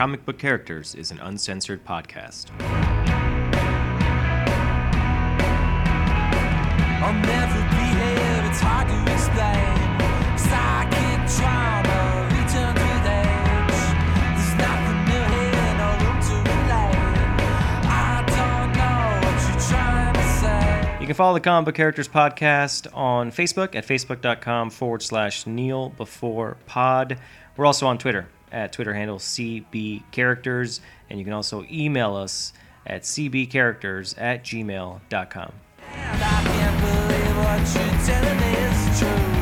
Comic Book Characters is an uncensored podcast. I'll never be here, it's hard to explain. Psychic trauma, return with age. There's nothing new here, no room to relate. I don't know what you're trying to say. You can follow the Comic Book Characters podcast on Facebook at facebook.com forward slash Kneel Before Pod. We're also on Twitter at Twitter handle CB Characters, and you can also email us at cbcharacters at gmail.com. And I can't believe what you're telling me is true.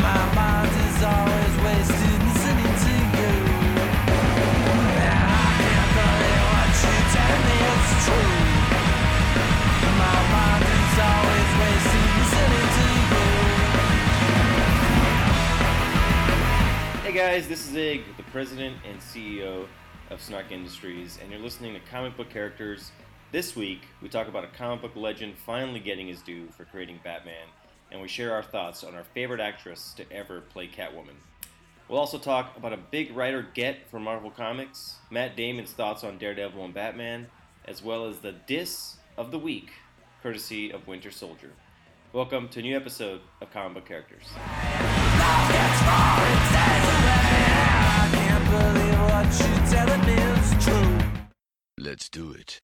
My mind is guys, this is Ig, the president and CEO of Snark Industries, and you're listening to Comic Book Characters. This week, we talk about a comic book legend finally getting his due for creating Batman, and we share our thoughts on our favorite actress to ever play Catwoman. We'll also talk about a big writer get for Marvel Comics, Matt Damon's thoughts on Daredevil and Batman, as well as the diss of the week, courtesy of Winter Soldier. Welcome to a new episode of Comic Book Characters. Let's do it.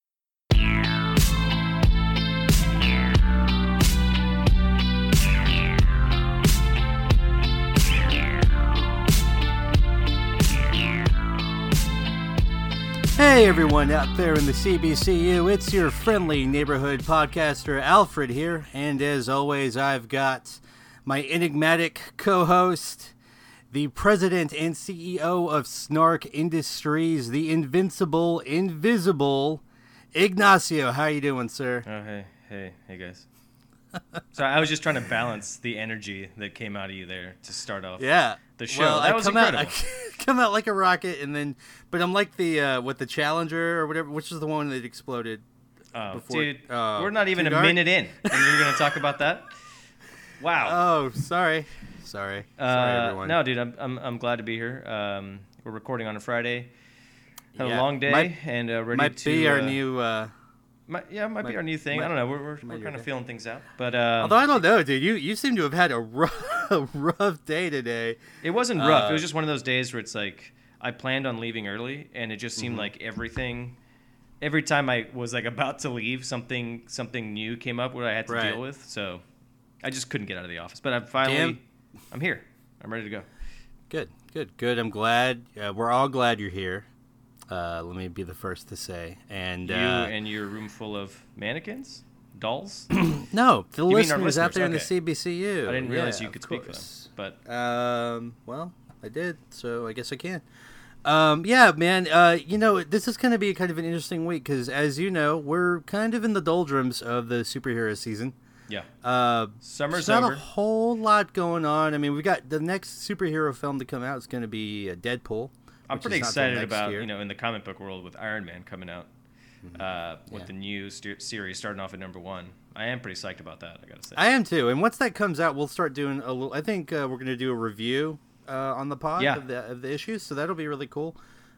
Hey everyone out there in the CBCU, it's your friendly neighborhood podcaster Alfred here, and as always, I've got my enigmatic co host, the president and CEO of Snark Industries, the invincible, invisible Ignacio. How you doing, sir? Oh, hey, hey, hey, guys. so I was just trying to balance the energy that came out of you there to start off. Yeah. The show. Well, That I was come out, incredible. I come out like a rocket, and then, but I'm like the uh, with the Challenger or whatever, which is the one that exploded. Oh, before- dude, uh, we're not even a dark? minute in, and you're going to talk about that? Wow. Oh, sorry, sorry, sorry, Uh, everyone. no, dude, I'm, I'm, I'm glad to be here. Um, we're recording on a Friday. Had Yeah, a long day might- and uh, ready might to. be our uh, new. Uh, Might, yeah, might, be our new thing. I don't know. We're, we're, we're kind of feeling things out. But um, although I don't know, dude, you you seem to have had a rough, a rough day today. It wasn't rough. Uh, it was just one of those days where it's like I planned on leaving early, and it just Mm-hmm. seemed like everything. Every time I was like about to leave, something something new came up where I had to Right. deal with. So I just couldn't get out of the office. But I'm finally, Damn. I'm here. I'm ready to go. Good, good, good. I'm glad. Uh, we're all glad you're here. Uh, let me be the first to say. And You uh, and your room full of mannequins, dolls. no, the listeners, out there okay. in the CBCU. I didn't realize Yeah, you could speak for them. But Um, well, I did, so I guess I can. Um, yeah, man. Uh, you know, this is going to be kind of an interesting week because, as you know, we're kind of in the doldrums of the superhero season. Yeah, Uh, summer's there's not over. a whole lot going on. I mean, we got the next superhero film to come out is going to be uh, Deadpool. I'm pretty is not till excited about year. you know in the comic book world with Iron Man coming out. Uh, with Yeah. the new st- series starting off at number one, I am pretty psyched about that. I gotta say. I am too. And once that comes out, we'll start doing a little. I think uh, we're going to do a review uh, on the pod Yeah. of, the, of the issues, so that'll be really cool.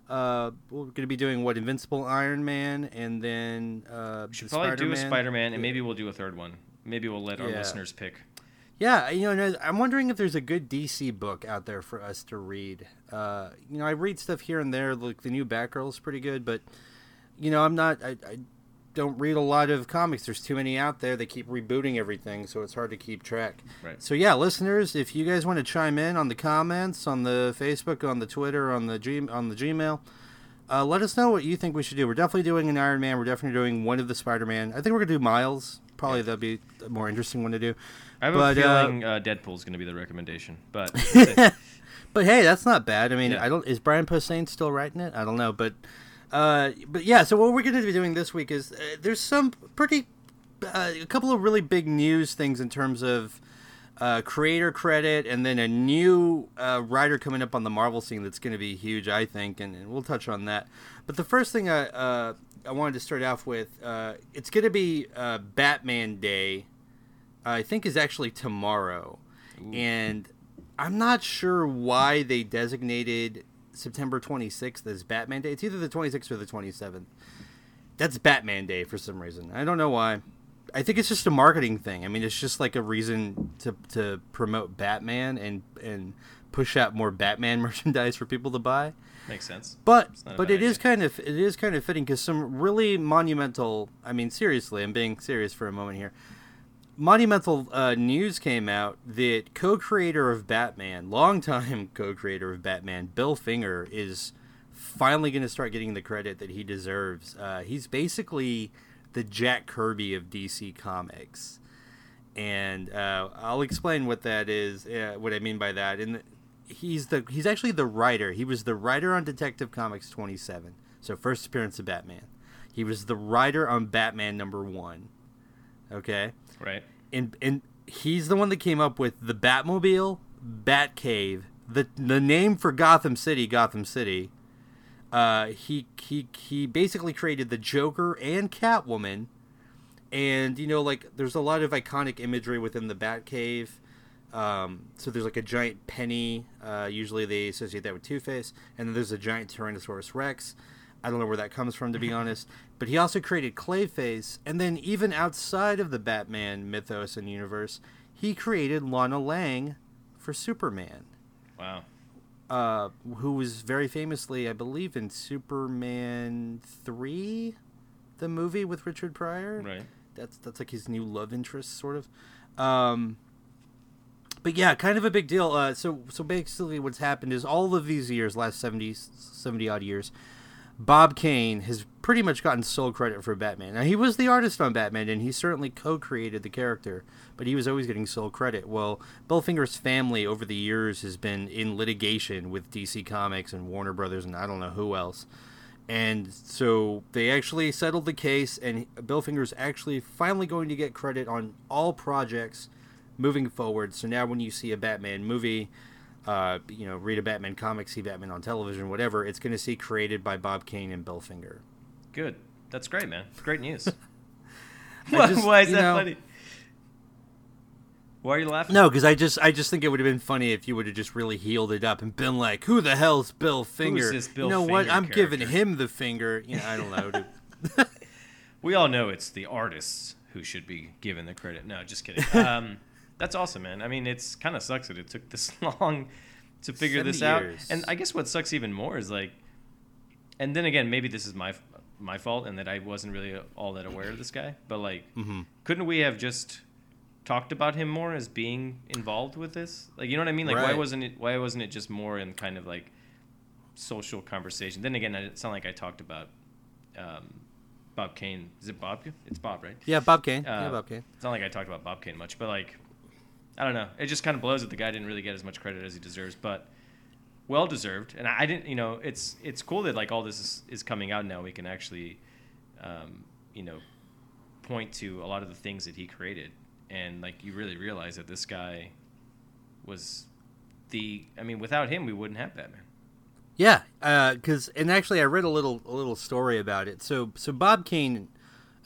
Uh, we're going to be doing what Invincible Iron Man, and then uh, We should the probably do a Spider-Man. Spider-Man, and maybe we'll do a third one. Maybe we'll let our Yeah. listeners pick. Yeah, you know, I'm wondering if there's a good DC book out there for us to read. Uh, you know, I read stuff here and there, like the new Batgirl is pretty good, but you know, I'm not. I, I don't read a lot of comics. There's too many out there. They keep rebooting everything, so it's hard to keep track. Right. So yeah, listeners, if you guys want to chime in on the comments, on the Facebook, on the Twitter, on the G, on the Gmail. Uh, let us know what you think we should do. We're definitely doing an Iron Man. We're definitely doing one of the Spider-Man. I think we're gonna do Miles. Probably that'd be a more interesting one to do. I have But, a uh, feeling uh, Deadpool's going to be the recommendation, but But hey, that's not bad. I mean, Yeah. I don't. Is Brian Posehn still writing it? I don't know, but, uh, but yeah. So what we're going to be doing this week is uh, there's some pretty, uh, a couple of really big news things in terms of uh, creator credit, and then a new uh, writer coming up on the Marvel scene that's going to be huge, I think, and, and we'll touch on that. But the first thing I uh, I wanted to start off with, uh, it's going to be uh, Batman Day. I think is actually tomorrow, and I'm not sure why they designated September 26th as Batman Day. It's either the 26th or the 27th. That's Batman Day for some reason. I don't know why. I think it's just a marketing thing. I mean, it's just like a reason to to promote Batman and and push out more Batman merchandise for people to buy. Makes sense. But but it is idea. kind of it is kind of fitting because some really monumental. I mean, seriously, I'm being serious for a moment here. Monumental uh, news came out that co-creator of Batman, longtime co-creator of Batman, Bill Finger, is finally going to start getting the credit that he deserves. Uh, he's basically the Jack Kirby of DC Comics, and uh, I'll explain what that is. Uh, what I mean by that, and he's the he's actually the writer. He was the writer on Detective Comics 27, so first appearance of Batman. He was the writer on Batman number one. Okay Right. and and he's the one that came up with the Batmobile, Batcave, the the name for Gotham City, Gotham City. Uh, he he he basically created the Joker and Catwoman, and you know like there's a lot of iconic imagery within the Batcave. Um, so there's like a giant penny. Uh, usually they associate that with Two Face, and then there's a giant Tyrannosaurus Rex. I don't know where that comes from to be honest. But he also created Clayface, and then even outside of the Batman mythos and universe, he created Lana Lang for Superman, Wow. uh, who was very famously, I believe, in Superman three, the movie with Richard Pryor. Right. That's that's like his new love interest, sort of. Um, but yeah, kind of a big deal. Uh, so so basically, what's happened is all of these years, last 70, 70 odd years, Bob Kane has pretty much gotten sole credit for Batman. Now he was the artist on Batman, and he certainly co-created the character, but he was always getting sole credit. Well, Bill Finger's family over the years has been in litigation with DC Comics and Warner Brothers, and I don't know who else. And so they actually settled the case, and Bill Finger's actually finally going to get credit on all projects moving forward. So now, when you see a Batman movie, uh, you know, read a Batman comic, see Batman on television, whatever, it's going to see created by Bob Kane and Bill Finger. Good. That's great, man. Great news. Why, just- why is that know- funny? Why are you laughing? No, because I just I just think it would have been funny if you would have just really healed it up and been like, "Who the hell's Bill Finger?" this Bill you know what? I'm giving him the finger. You know, I don't know. We all know it's the artists who should be given the credit. No, just kidding. Um, that's awesome, man. I mean, it's kind of sucks that it took this long to figure this 70 out. years. And I guess what sucks even more is like, and then again, maybe this is my my fault and that I wasn't really all that aware of this guy. But like, Mm-hmm. couldn't we have just talked about him more as being involved with this? Like, you know what I mean? Like, why wasn't it? Why wasn't it just more in kind of like social conversation? Then again, it sounded like I talked about. Um, Bob Kane. Is it Bob? It's Bob, right? yeah, Bob Kane. yeah, Uh, Bob Kane. It's not like I talked about Bob Kane much, but like, I don't know. It just kind of blows that the guy didn't really get as much credit as he deserves, but well deserved. And I I didn't, you know, it's it's cool that like all this is, is coming out now. We can actually, um, you know, point to a lot of the things that he created, and like you really realize that this guy was the. I mean, without him, we wouldn't have Batman. Yeah, because and actually, I read a little a little story about it. So so Bob Kane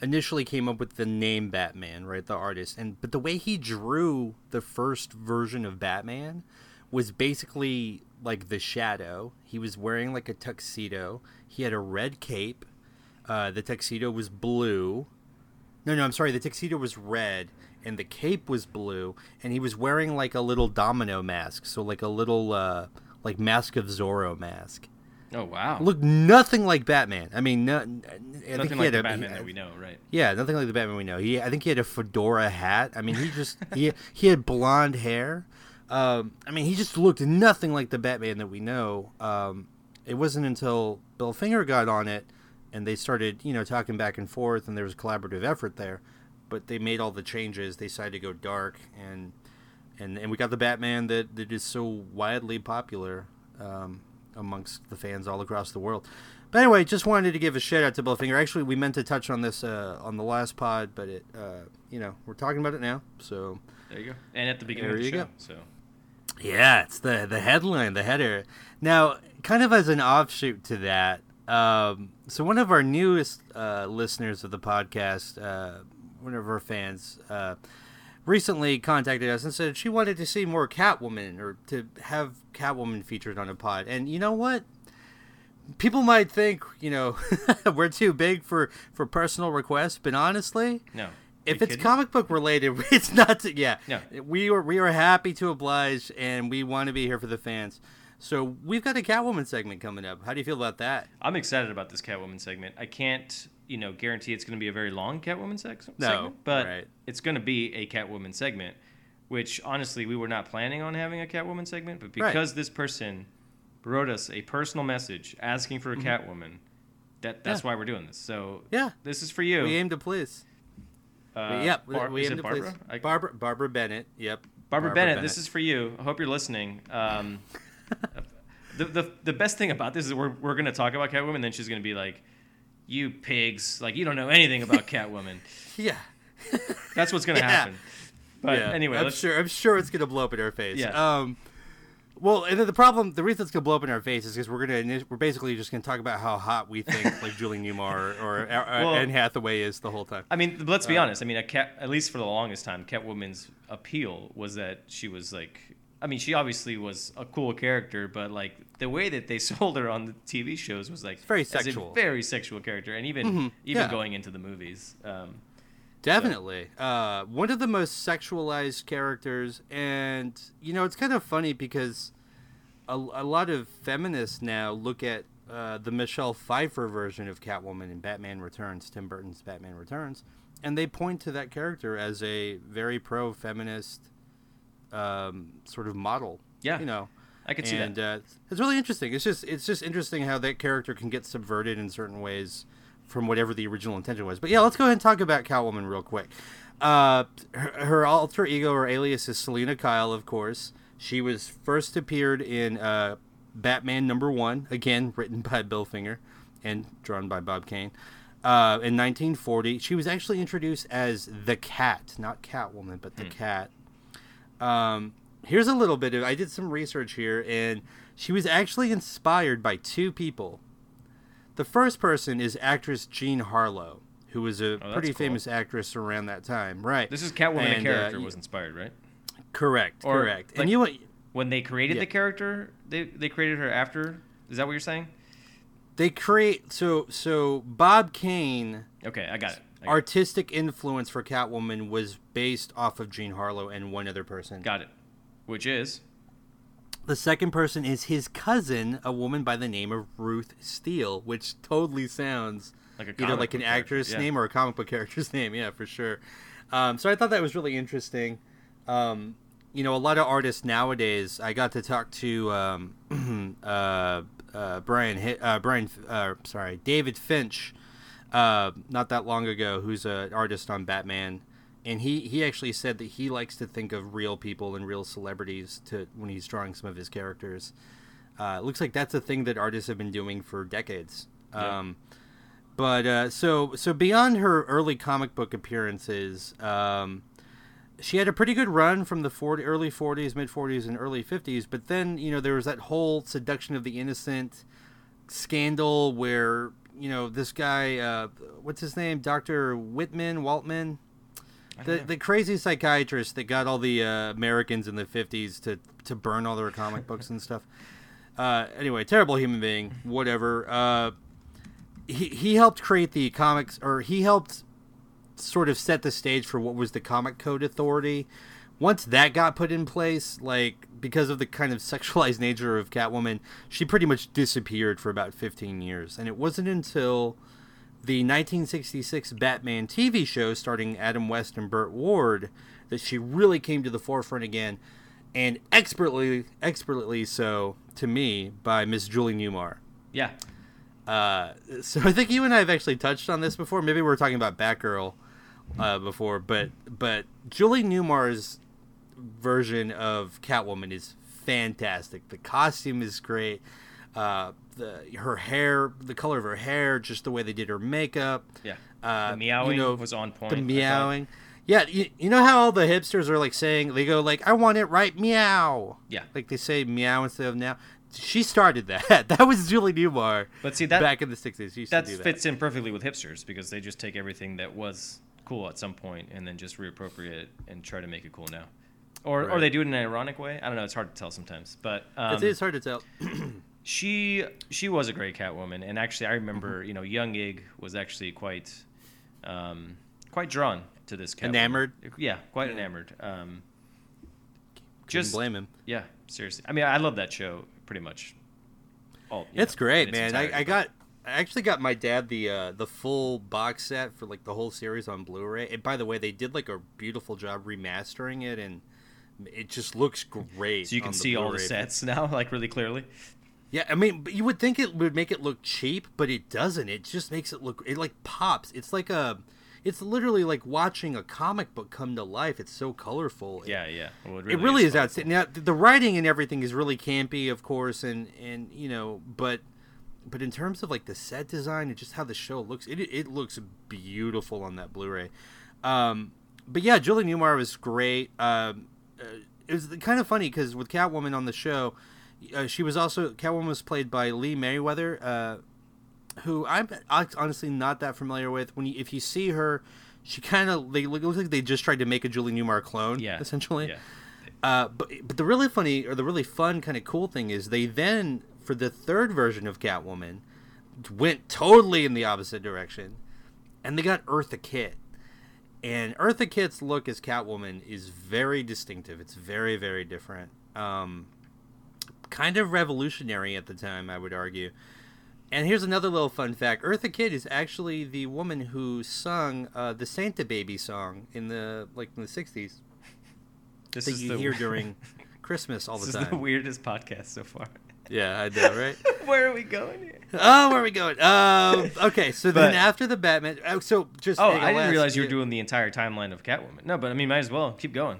initially came up with the name Batman, right? The artist, and but the way he drew the first version of Batman was basically like the shadow. He was wearing like a tuxedo. He had a red cape. Uh, the tuxedo was blue. No, no, I'm sorry. The tuxedo was red and the cape was blue, and he was wearing like a little domino mask, so like a little uh, like mask of Zorro mask. Oh wow! Looked nothing like Batman. I mean, no, I think Nothing like the a- Batman he- that we know, right? Yeah, nothing like the Batman we know. He, I think he had a fedora hat. I mean, he just he he had blonde hair. Um, I mean, he just looked nothing like the Batman that we know. Um, it wasn't until Bill Finger got on it, and they started, you know, talking back and forth, and there was a collaborative effort there. But they made all the changes. They decided to go dark, and and and we got the Batman that that is so widely popular um, amongst the fans all across the world. But anyway, just wanted to give a shout out to Bill Finger. Actually, we meant to touch on this uh, on the last pod, but it, uh, you know, we're talking about it now. So There you go. And at the beginning There of the you show, go. so yeah, it's the the headline, the header. Now, kind of as an offshoot to that, um, so one of our newest uh, listeners of the podcast, uh, one of our fans, uh, recently contacted us and said she wanted to see more Catwoman or to have Catwoman featured on a pod. And you know what? people might think you know we're too big for for personal requests, but honestly, No. if it's kidding? comic book related, it's not. To, yeah, No. we are we are happy to oblige, and we want to be here for the fans. So we've got a Catwoman segment coming up. How do you feel about that? I'm excited about this Catwoman segment. I can't, you know, guarantee it's going to be a very long Catwoman seg- No, segment, but right. it's going to be a Catwoman segment. Which honestly, we were not planning on having a Catwoman segment, but Right. because this person wrote us a personal message asking for a Catwoman, that that's Mm-hmm. Yeah. why we're doing this. So Yeah. this is for you. We aim to please. uh, yep, Bar- we is aim it to Barbara? please. I- Barbara Barbara Bennett. Yep. Barbara, Bennett, this is for you. I hope you're listening. Um, the, the the best thing about this is we're we're gonna talk about Catwoman, then she's gonna be like, "You pigs! Like you don't know anything about Catwoman." yeah. That's what's gonna Yeah. happen. But yeah. anyway, I'm let's, sure. I'm sure it's gonna blow up in our face. Yeah. Um. Well, and then the problem, the reason it's gonna blow up in our face is because we're gonna, we're basically just gonna talk about how hot we think like Julie Newmar or, or, or Well- Anne Hathaway is the whole time. I mean, let's Uh, be honest. I mean, a cat, at least for the longest time, Catwoman's appeal was that she was like. I mean, she obviously was a cool character, but like the way that they sold her on the TV shows was like very sexual. very sexual character, and even even yeah. going into the movies. Um, Definitely. Uh, one of the most sexualized characters. And, you know, it's kind of funny because a, a lot of feminists now look at uh, the Michelle Pfeiffer version of Catwoman in Batman Returns, Tim Burton's Batman Returns, and they point to that character as a very pro feminist um, sort of model. Yeah, You know. I can see and, that. uh, it's really interesting. It's just it's just interesting how that character can get subverted in certain ways from whatever the original intention was. But yeah, let's go ahead and talk about Catwoman real quick. Uh, her, her alter ego or alias is Selina Kyle, of course. She was first appeared in uh, Batman number one, again written by Bill Finger and drawn by Bob Kane. Uh, in 1940, she was actually introduced as the Cat, not Catwoman, but the Cat. Um, here's a little bit of I did some research here, and she was actually inspired by two people. The first person is actress Jean Harlow, who was a Oh, pretty cool. famous actress around that time, right? This is Catwoman, And, the uh, character, y- was inspired, right? correct, or, correct. like- and you When they created Yeah. the character, they they created her after. Is that what you're saying? they create so so Bob Kane Okay, I got it. Artistic influence for Catwoman was based off of Jean Harlow and one other person. got it. Which is The second person is his cousin, a woman by the name of Ruth Steele, which totally sounds Like a either like an actress yeah. name or a comic book character's name. Yeah, for sure. Um, so I thought that was really interesting. Um, you know, a lot of artists nowadays. I got to talk to um, uh, uh, Brian, uh, Brian, uh, sorry, David Finch, uh, not that long ago, who's an artist on Batman, and he he actually said that he likes to think of real people and real celebrities to when he's drawing some of his characters. Uh, looks like that's a thing that artists have been doing for decades. Yeah. Um, but uh, so so beyond her early comic book appearances, um, she had a pretty good run from the 40, early 40s, mid 40s, and early 50s. But then you know there was that whole seduction of the innocent scandal where you know this guy, uh, what's his name, Doctor Whitman, Waltman, the the crazy psychiatrist that got all the uh, Americans in the 50s to to burn all their comic books and stuff. Uh, anyway, terrible human being. Whatever. Uh, he he helped create the comics, or he helped sort of set the stage for what was the Comic Code Authority. Once that got put in place, like because of the kind of sexualized nature of Catwoman, she pretty much disappeared for about 15 years. And it wasn't until the 1966 Batman TV show starring Adam West and Burt Ward that she really came to the forefront again, and expertly, expertly so to me by Miss Julie Newmar. yeah. Uh, so I think you and I have actually touched on this before. Maybe we were talking about Batgirl uh, before, but but Julie Newmar's version of Catwoman is fantastic. The costume is great. Uh, the her hair, the color of her hair, just the way they did her makeup. Yeah. Uh, the meowing you know, was on point. The meowing. Yeah, you, you know how all the hipsters are like saying they go like I want it right meow. Yeah. Like they say meow instead of now. She started that. That was Julie Newmar. But see, that- back in the sixties, That that. fits in perfectly with hipsters because they just take everything that was cool at some point and then just reappropriate it and try to make it cool now. Or, or they do it in an ironic way. I don't know. It's hard to tell sometimes. But um, It's, it's hard to tell. she she was a great Catwoman, and actually I remember Mm-hmm. you know young Ig was actually quite um, quite drawn to this Catwoman. Enamored? Yeah, quite enamored. Um, just blame him. yeah, seriously. I mean, I love that show pretty much. All It's know, great, its man. I, entirety, I but- got I actually got my dad the uh, the full box set for like the whole series on Blu-ray. And by the way, they did like a beautiful job remastering it, and it just looks great. so you can see all the sets now, like really clearly. Yeah, I mean, you would think it would make it look cheap, but it doesn't. It just makes it look. It like pops. It's like a. It's literally like watching a comic book come to life. It's so colorful. Yeah, yeah. Well, it really is fun. outstanding. Now the writing and everything is really campy, of course, and and you know, but but in terms of like the set design and just how the show looks, it it looks beautiful on that Blu-ray. Um, but yeah, Julie Newmar was great. Um, it was kind of funny because with Catwoman on the show, uh, she was also Catwoman was played by Lee Meriwether. Uh, who I'm honestly not that familiar with. When you, if you see her, she kind of they look, looks like they just tried to make a Julie Newmar clone. Yeah, essentially. Yeah. Uh, but but the really funny or the really fun kind of cool thing is they then for the third version of Catwoman went totally in the opposite direction, and they got Eartha Kitt. And Eartha Kitt's look as Catwoman is very distinctive. It's very very different. Um, kind of revolutionary at the time, I would argue. And here's another little fun fact: Eartha Kitt is actually the woman who sung uh, the Santa Baby song in the like in the '60s This that is you the hear during Christmas all This the is the weirdest podcast so far. Yeah, I know, right? Where are we going here? Oh, where are we going? Um, okay, so then after the Batman, oh, so just Oh, I didn't realize you were doing the entire timeline of Catwoman. No, but I mean, might as well keep going.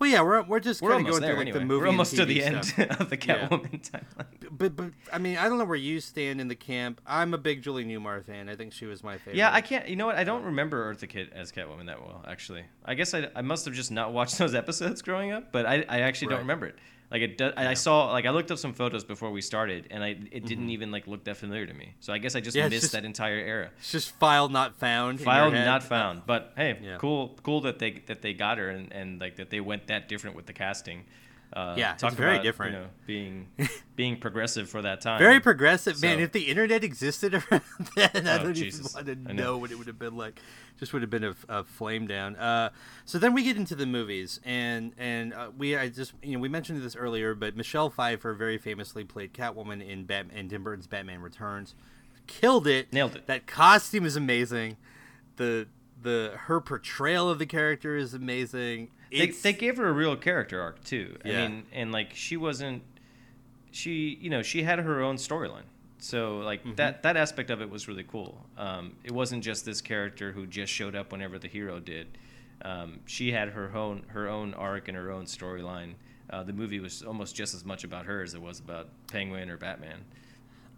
Well, yeah, we're we're just We're almost going there through like anyway. the movie. We're almost to the TV end of the Yeah. Catwoman timeline. But but I mean, I don't know where you stand in the camp. I'm a big Julie Newmar fan. I think she was my favorite. Yeah, I can't. You know what? I don't remember Eartha Kitt as Catwoman that well. Actually, I guess I, I must have just not watched those episodes growing up. But I, I actually Right. don't remember it. Like it, does, I saw like I looked up some photos before we started, and I it didn't even like look that familiar to me. So I guess I just Mm-hmm. Yeah, missed just- that entire era. It's just file not found. File not found. But hey, Yeah. cool, cool that they that they got her and, and like that they went that different with the casting. Uh, Yeah, it's very about, different. You know, being being progressive for that time. Very progressive, man. If the internet existed around then, I Oh, don't Jesus. even want to know. know. what it would have been like. Just would have been a, a flame down. Uh, so then we get into the movies, and and uh, we I just you know we mentioned this earlier, but Michelle Pfeiffer very famously played Catwoman in Batman in Tim Burton's Batman Returns, killed it, Nailed it. That costume is amazing. The the her portrayal of the character is amazing. They, they gave her a real character arc too. Yeah. I mean, and like she wasn't, she you know she had her own storyline. So like Mm-hmm. that that aspect of it was really cool. Um, it wasn't just this character who just showed up whenever the hero did. Um, she had her own her own arc and her own storyline. Uh, the movie was almost just as much about her as it was about Penguin or Batman.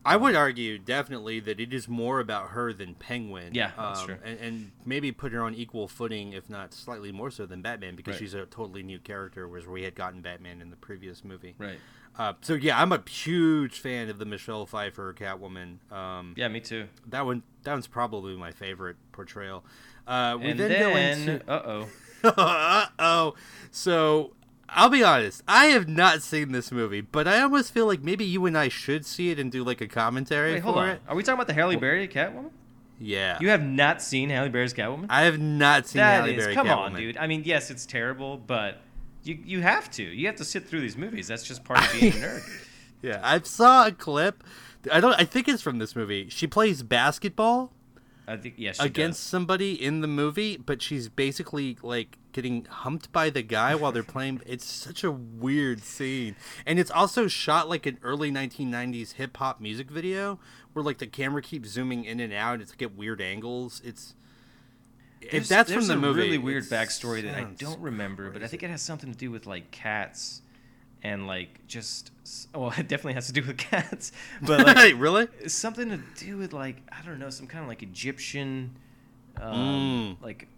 I would argue definitely that it is more about her than Penguin. Yeah, that's um, true. And, and maybe put her on equal footing, if not slightly more so than Batman, because Right. she's a totally new character, whereas we had gotten Batman in the previous movie. Right. Uh, so yeah, I'm a huge fan of the Michelle Pfeiffer Catwoman. Um, Yeah, me too. That one, that one's probably my favorite portrayal. Uh, we And then, then, go into. uh oh. uh oh. So I'll be honest, I have not seen this movie, but I almost feel like maybe you and I should see it and do like a commentary Wait, for hold on. it. Are we talking about the Halle Berry Catwoman? Yeah. You have not seen Halle Berry's Catwoman? I have not seen That Halle is, Berry come Catwoman. on, dude. I mean, yes, it's terrible, but you you have to. You have to sit through these movies. That's just part of being a nerd. Yeah, I saw a clip. I don't. I think it's from this movie. She plays basketball I think yes, against does. somebody in the movie, but she's basically like getting humped by the guy while they're playing. It's such a weird scene, and it's also shot like an early 1990s hip hop music video, where like the camera keeps zooming in and out. It's like at weird angles. It's if that's from the a movie. really weird backstory that I don't remember, but I think it has something to do with like cats and like just well, it definitely has to do with cats, but like really. something to do with like I don't know some kind of like Egyptian, um, Mm. like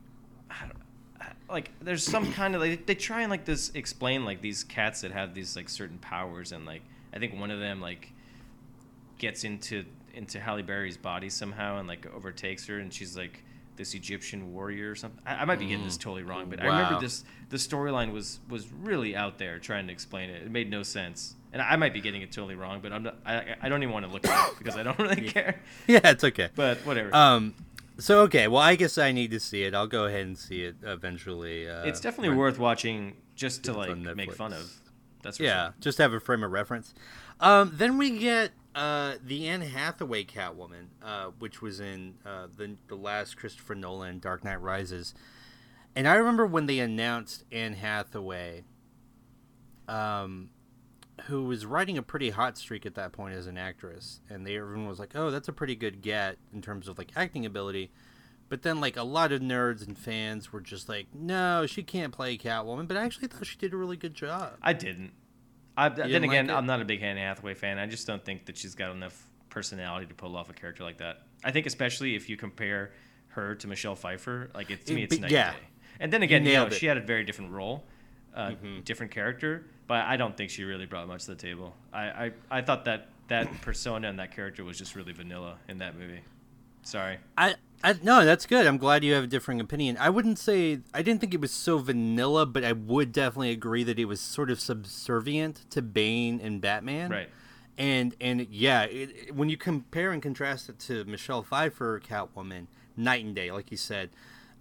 I don't, like there's some kind of like they try and like this explain like these cats that have these like certain powers and like I think one of them like gets into into Halle Berry's body somehow and like overtakes her and she's like this Egyptian warrior or something. I, I might be getting this totally wrong, but I remember this the storyline was was really out there trying to explain it. It made no sense. And I might be getting it totally wrong, but I'm not, I I don't even want to look at it because I don't really care. Yeah, it's okay. But whatever. Um, so okay, well, I guess I need to see it. I'll go ahead and see it eventually. Uh, it's definitely when- worth watching just to like make fun of. That's Yeah, sure. just have a frame of reference. Um, then we get uh, the Anne Hathaway Catwoman, uh, which was in uh, the the last Christopher Nolan Dark Knight Rises. And I remember when they announced Anne Hathaway, um, who was riding a pretty hot streak at that point as an actress, and they everyone was like, "Oh, that's a pretty good get in terms of like acting ability." But then, like a lot of nerds and fans were just like, "No, she can't play Catwoman." But I actually thought she did a really good job. I didn't. I, then again, like? I'm not a big Anne Hathaway fan. I just don't think that she's got enough personality to pull off a character like that. I think especially if you compare her to Michelle Pfeiffer, like it, to me, it's but night yeah. and day. And then again, you know, it. Mm-hmm. she had a very different role, uh, different character, but I don't think she really brought much to the table. I, I, I thought that that persona and that character was just really vanilla in that movie. Sorry. I, I no, that's good. I'm glad you have a differing opinion. I wouldn't say I didn't think it was so vanilla, but I would definitely agree that it was sort of subservient to Bane and Batman. Right. And and yeah, it, when you compare and contrast it to Michelle Pfeiffer Catwoman, night and day, like you said.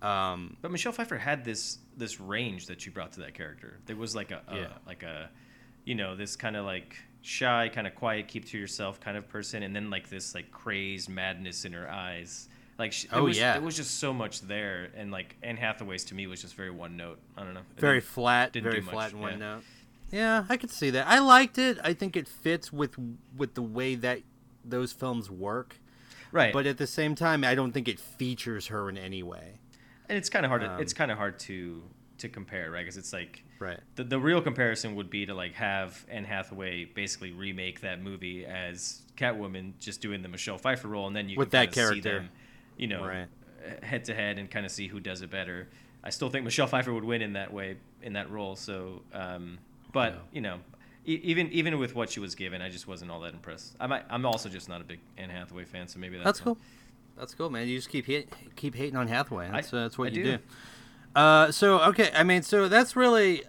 Um, But Michelle Pfeiffer had this this range that she brought to that character. There was like a, a Yeah. like a you know this kind of like shy, kind of quiet, keep to yourself kind of person, and then like this like crazed madness in her eyes. Like she, Oh, was, yeah. there was just so much there, and like Anne Hathaway's to me was just very one note. I don't know. Very flat, didn't very much, flat in one yeah. note. Yeah, I could see that. I liked it. I think it fits with with the way that those films work. right? But at the same time, I don't think it features her in any way. and it's kind of hard. Um, to, it's kind of hard to to compare, right? Because it's like Right. the, the real comparison would be to like have Anne Hathaway basically remake that movie as Catwoman, just doing the Michelle Pfeiffer role, and then you With can that character. them, you know, Right. head to head and kind of see who does it better. I still think Michelle Pfeiffer would win in that way in that role. So, um, but Yeah. you know, e- even even with what she was given, I just wasn't all that impressed. I'm I'm also just not a big Anne Hathaway fan, so maybe that's, That's cool. That's cool, man. You just keep hit, keep hating on Hathaway. That's, uh, that's what I you do. do. Uh, so okay, I mean, so that's really uh,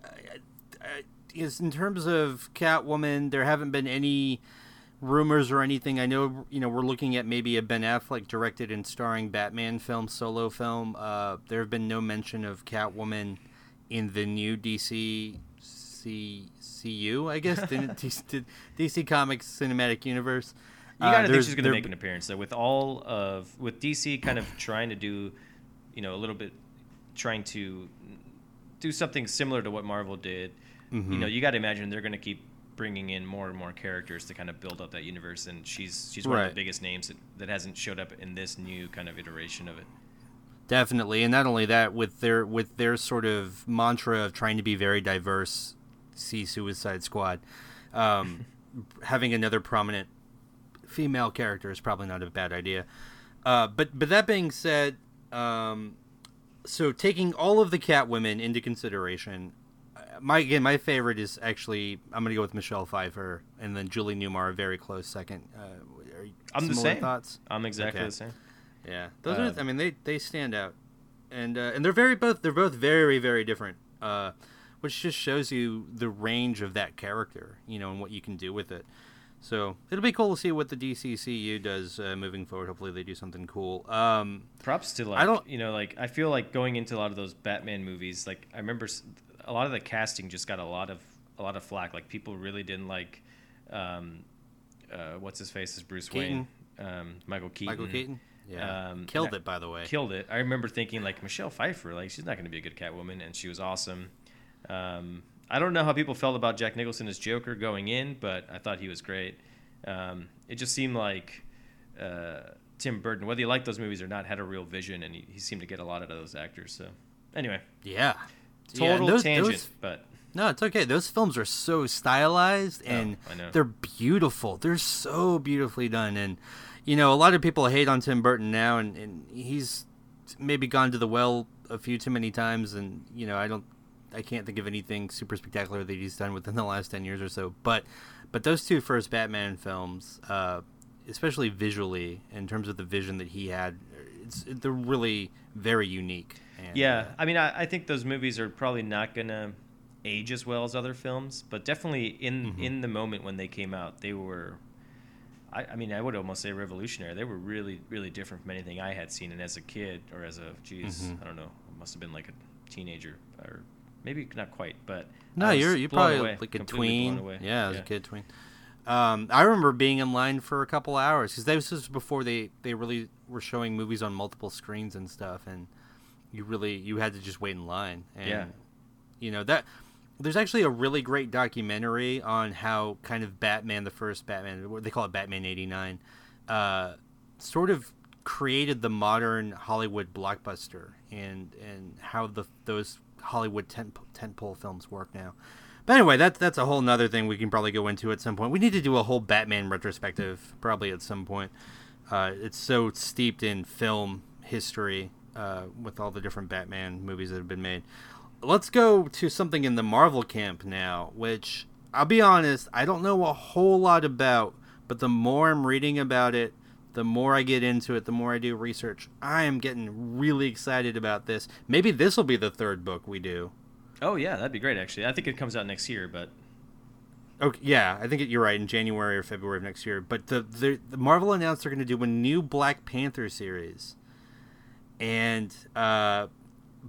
uh, is in terms of Catwoman. There haven't been any rumors or anything. I know you know we're looking at maybe a Ben Affleck directed and starring Batman film, solo film. Uh, there have been no mention of Catwoman in the new DC C, CU, I guess, the DC, DC Comics cinematic universe. You Uh, gotta think she's gonna there- make an appearance though. With all of with DC kind of trying to do, you know, a little bit, trying to do something similar to what Marvel did. Mm-hmm. You know, you got to imagine they're gonna keep bringing in more and more characters to kind of build up that universe. And she's she's one of the biggest names that, that hasn't showed up in this new kind of iteration of it. Definitely, and not only that, with their with their sort of mantra of trying to be very diverse, see Suicide Squad, um, having another prominent female character is probably not a bad idea. Uh, but but that being said, um, so taking all of the Catwomen into consideration, uh, my again my favorite is actually I'm gonna go with Michelle Pfeiffer and then Julie Newmar, a very close second. Uh, are you- I'm the same. Thoughts? I'm exactly Okay. the same. Yeah, those Uh, are. I mean, they they stand out, and uh, and they're very both. They're both very very different. Uh, which just shows you the range of that character, you know, and what you can do with it. So it'll be cool to see what the DCCU does uh, moving forward. Hopefully, they do something cool. Um, props to like I don't- you know like I feel like going into a lot of those Batman movies like I remember a lot of the casting just got a lot of a lot of flack. Like people really didn't like um, uh, what's his face as Bruce Wayne. Um, Michael Keaton. Michael Keaton, yeah, Um, killed it by the way. killed it. I remember thinking like Michelle Pfeiffer like she's not going to be a good Catwoman and she was awesome. Um, I don't know how people felt about Jack Nicholson as Joker going in but I thought he was great um, it just seemed like uh, Tim Burton, whether you like those movies or not, had a real vision, and he, he seemed to get a lot out of those actors. So, anyway, Yeah, Yeah, total those- tangent, those- but No, it's okay. Those films are so stylized and I know. they're beautiful. They're so beautifully done. And, you know, a lot of people hate on Tim Burton now, and, and he's maybe gone to the well a few too many times. And, you know, I don't, I can't think of anything super spectacular that he's done within the last 10 years or so. But, but those two first Batman films, uh, especially visually, in terms of the vision that he had, it's they're really very unique. And, Yeah, uh, I mean, I, I think those movies are probably not gonna age as well as other films, but definitely in Mm-hmm. in the moment when they came out, they were. I, I mean, I would almost say revolutionary. They were really, really different from anything I had seen, and as a kid or as a, geez, Mm-hmm. I don't know, must have been like a teenager or maybe not quite, but No, you're you're probably away, like a tween. Yeah, as a kid tween. Um, I remember being in line for a couple hours because this was before they they really were showing movies on multiple screens and stuff, and you really you had to just wait in line. And, Yeah. you know that there's actually a really great documentary on how kind of Batman, the first Batman, what they call it Batman '89, uh, sort of created the modern Hollywood blockbuster and and how the those Hollywood tent tentpole films work now. But anyway, that's that's a whole nother thing we can probably go into at some point. We need to do a whole Batman retrospective probably at some point. Uh, it's so steeped in film history uh, with all the different Batman movies that have been made. Let's go to something in the Marvel camp now, which I'll be honest, I don't know a whole lot about, but the more I'm reading about it, the more I get into it, the more I do research, I am getting really excited about this. Maybe this will be the third book we do. Oh yeah, that'd be great. Actually, I think it comes out next year, but Okay, yeah, I think it, you're right in January or February of next year. But the the, the Marvel announced they're going to do a new Black Panther series, and uh,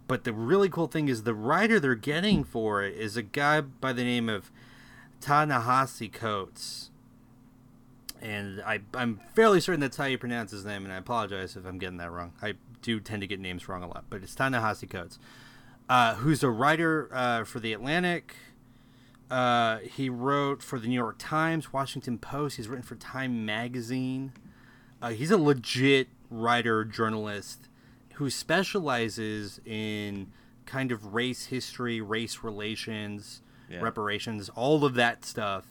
but the really cool thing is the writer they're getting for it is a guy by the name of Ta-Nehisi Coates, and I I'm fairly certain that's how you pronounce his name, and I apologize if I'm getting that wrong. I do tend to get names wrong a lot, but it's Ta-Nehisi Coates, uh, who's a writer uh, for the Atlantic. Uh, he wrote for the New York Times, Washington Post. He's written for Time Magazine. Uh, he's a legit writer, journalist who specializes in kind of race history, race relations, Yeah. reparations, all of that stuff.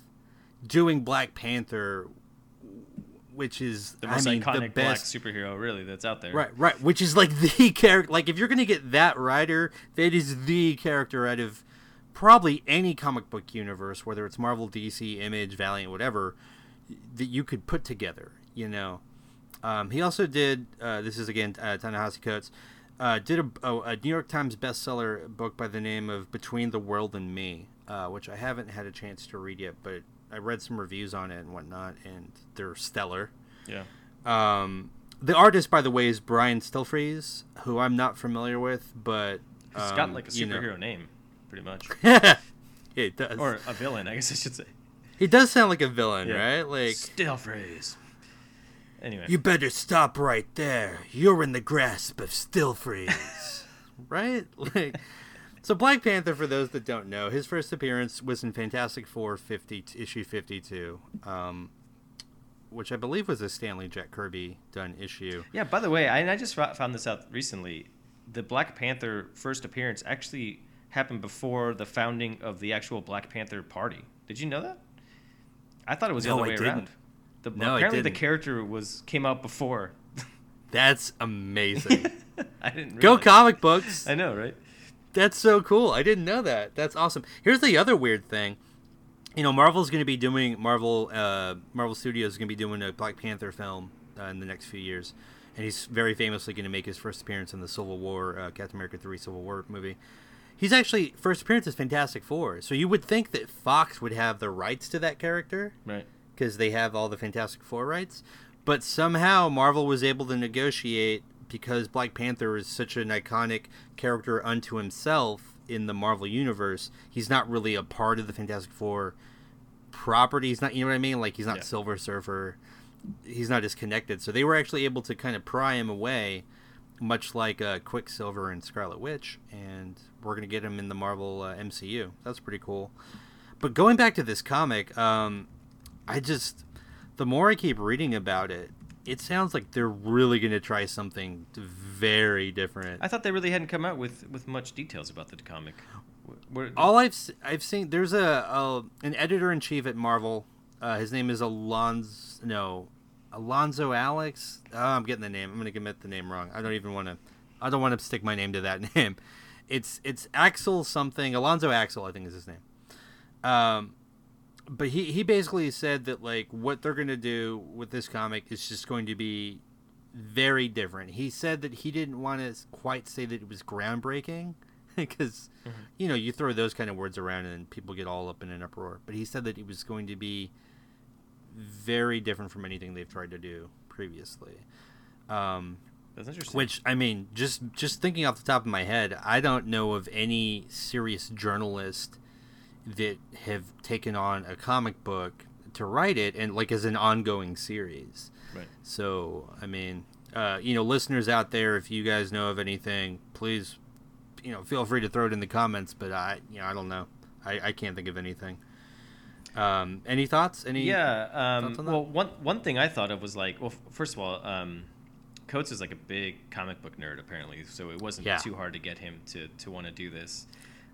Doing Black Panther, which is the most I mean, iconic the black best superhero really that's out there. Right, right. Which is like the character. Like, if you're going to get that writer, that is the character out of probably any comic book universe, whether it's Marvel, DC, Image, Valiant, whatever, that you could put together, you know? Um, he also did, uh, this is again uh, Ta-Nehisi Coates, uh, did a, a, a New York Times bestseller book by the name of Between the World and Me, uh, which I haven't had a chance to read yet, but I read some reviews on it and whatnot, and they're stellar. Yeah. Um, the artist, by the way, is Brian Stelfreeze, who I'm not familiar with, but he's got like a you know. superhero name, pretty much, it does. or a villain, I guess I should say. he does sound like a villain, Yeah. right? Like, Still phrase. Anyway, you better stop right there. You're in the grasp of Stelfreeze, right? Like, so Black Panther, for those that don't know, his first appearance was in Fantastic Four 50 issue 52, um, which I believe was a Stan Lee Jack Kirby done issue. yeah. By the way, I, I just found this out recently. The Black Panther first appearance actually happened before the founding of the actual Black Panther Party. Did you know that? I thought it was the other I way didn't. around. The, No, apparently the character was came out before. That's amazing. I didn't. Go comic books. I know, right? That's so cool. I didn't know that. That's awesome. Here's the other weird thing. You know, Marvel's going to be doing Marvel. Uh, Marvel Studios is going to be doing a Black Panther film uh, in the next few years, and he's very famously going to make his first appearance in the Civil War, uh, Captain America three Civil War movie. He's actually first appearance is Fantastic Four, so you would think that Fox would have the rights to that character Right. because they have all the Fantastic Four rights. But somehow Marvel was able to negotiate because Black Panther is such an iconic character unto himself in the Marvel universe. He's not really a part of the Fantastic Four property. He's not, you know what I mean? Like he's not Yeah. Silver Surfer. He's not as connected. So they were actually able to kind of pry him away, much like uh, Quicksilver and Scarlet Witch, and we're gonna get him in the Marvel uh, MCU. That's pretty cool. But going back to this comic, um, I just the more I keep reading about it, it sounds like they're really going to try something very different. I thought they really hadn't come out with with much details about the comic. Where, All I've I've seen there's a, a an editor in chief at Marvel. Uh, his name is Alonzo. No, Alonzo Alex. Oh, I'm getting the name. I'm going to commit the name wrong. I don't even want to. I don't want to stick my name to that name. It's it's Axel something. Alonzo Axel, I think is his name. Um, but he he basically said that like what they're going to do with this comic is just going to be very different. He said that he didn't want to quite say that it was groundbreaking because Mm-hmm. you know you throw those kind of words around and people get all up in an uproar. But he said that it was going to be very different from anything they've tried to do previously. Um, That's interesting. which I mean, just just thinking off the top of my head, I don't know of any serious journalist that have taken on a comic book to write it and like as an ongoing series. right. So I mean, uh, you know, listeners out there, if you guys know of anything, please, you know, feel free to throw it in the comments. But I, you know, I don't know. I, I can't think of anything. Um, any thoughts? Any? Yeah. Um, thoughts on well, one one thing I thought of was like, well, first of all, um, Coates is like a big comic book nerd apparently, so it wasn't Yeah. too hard to get him to to want to do this.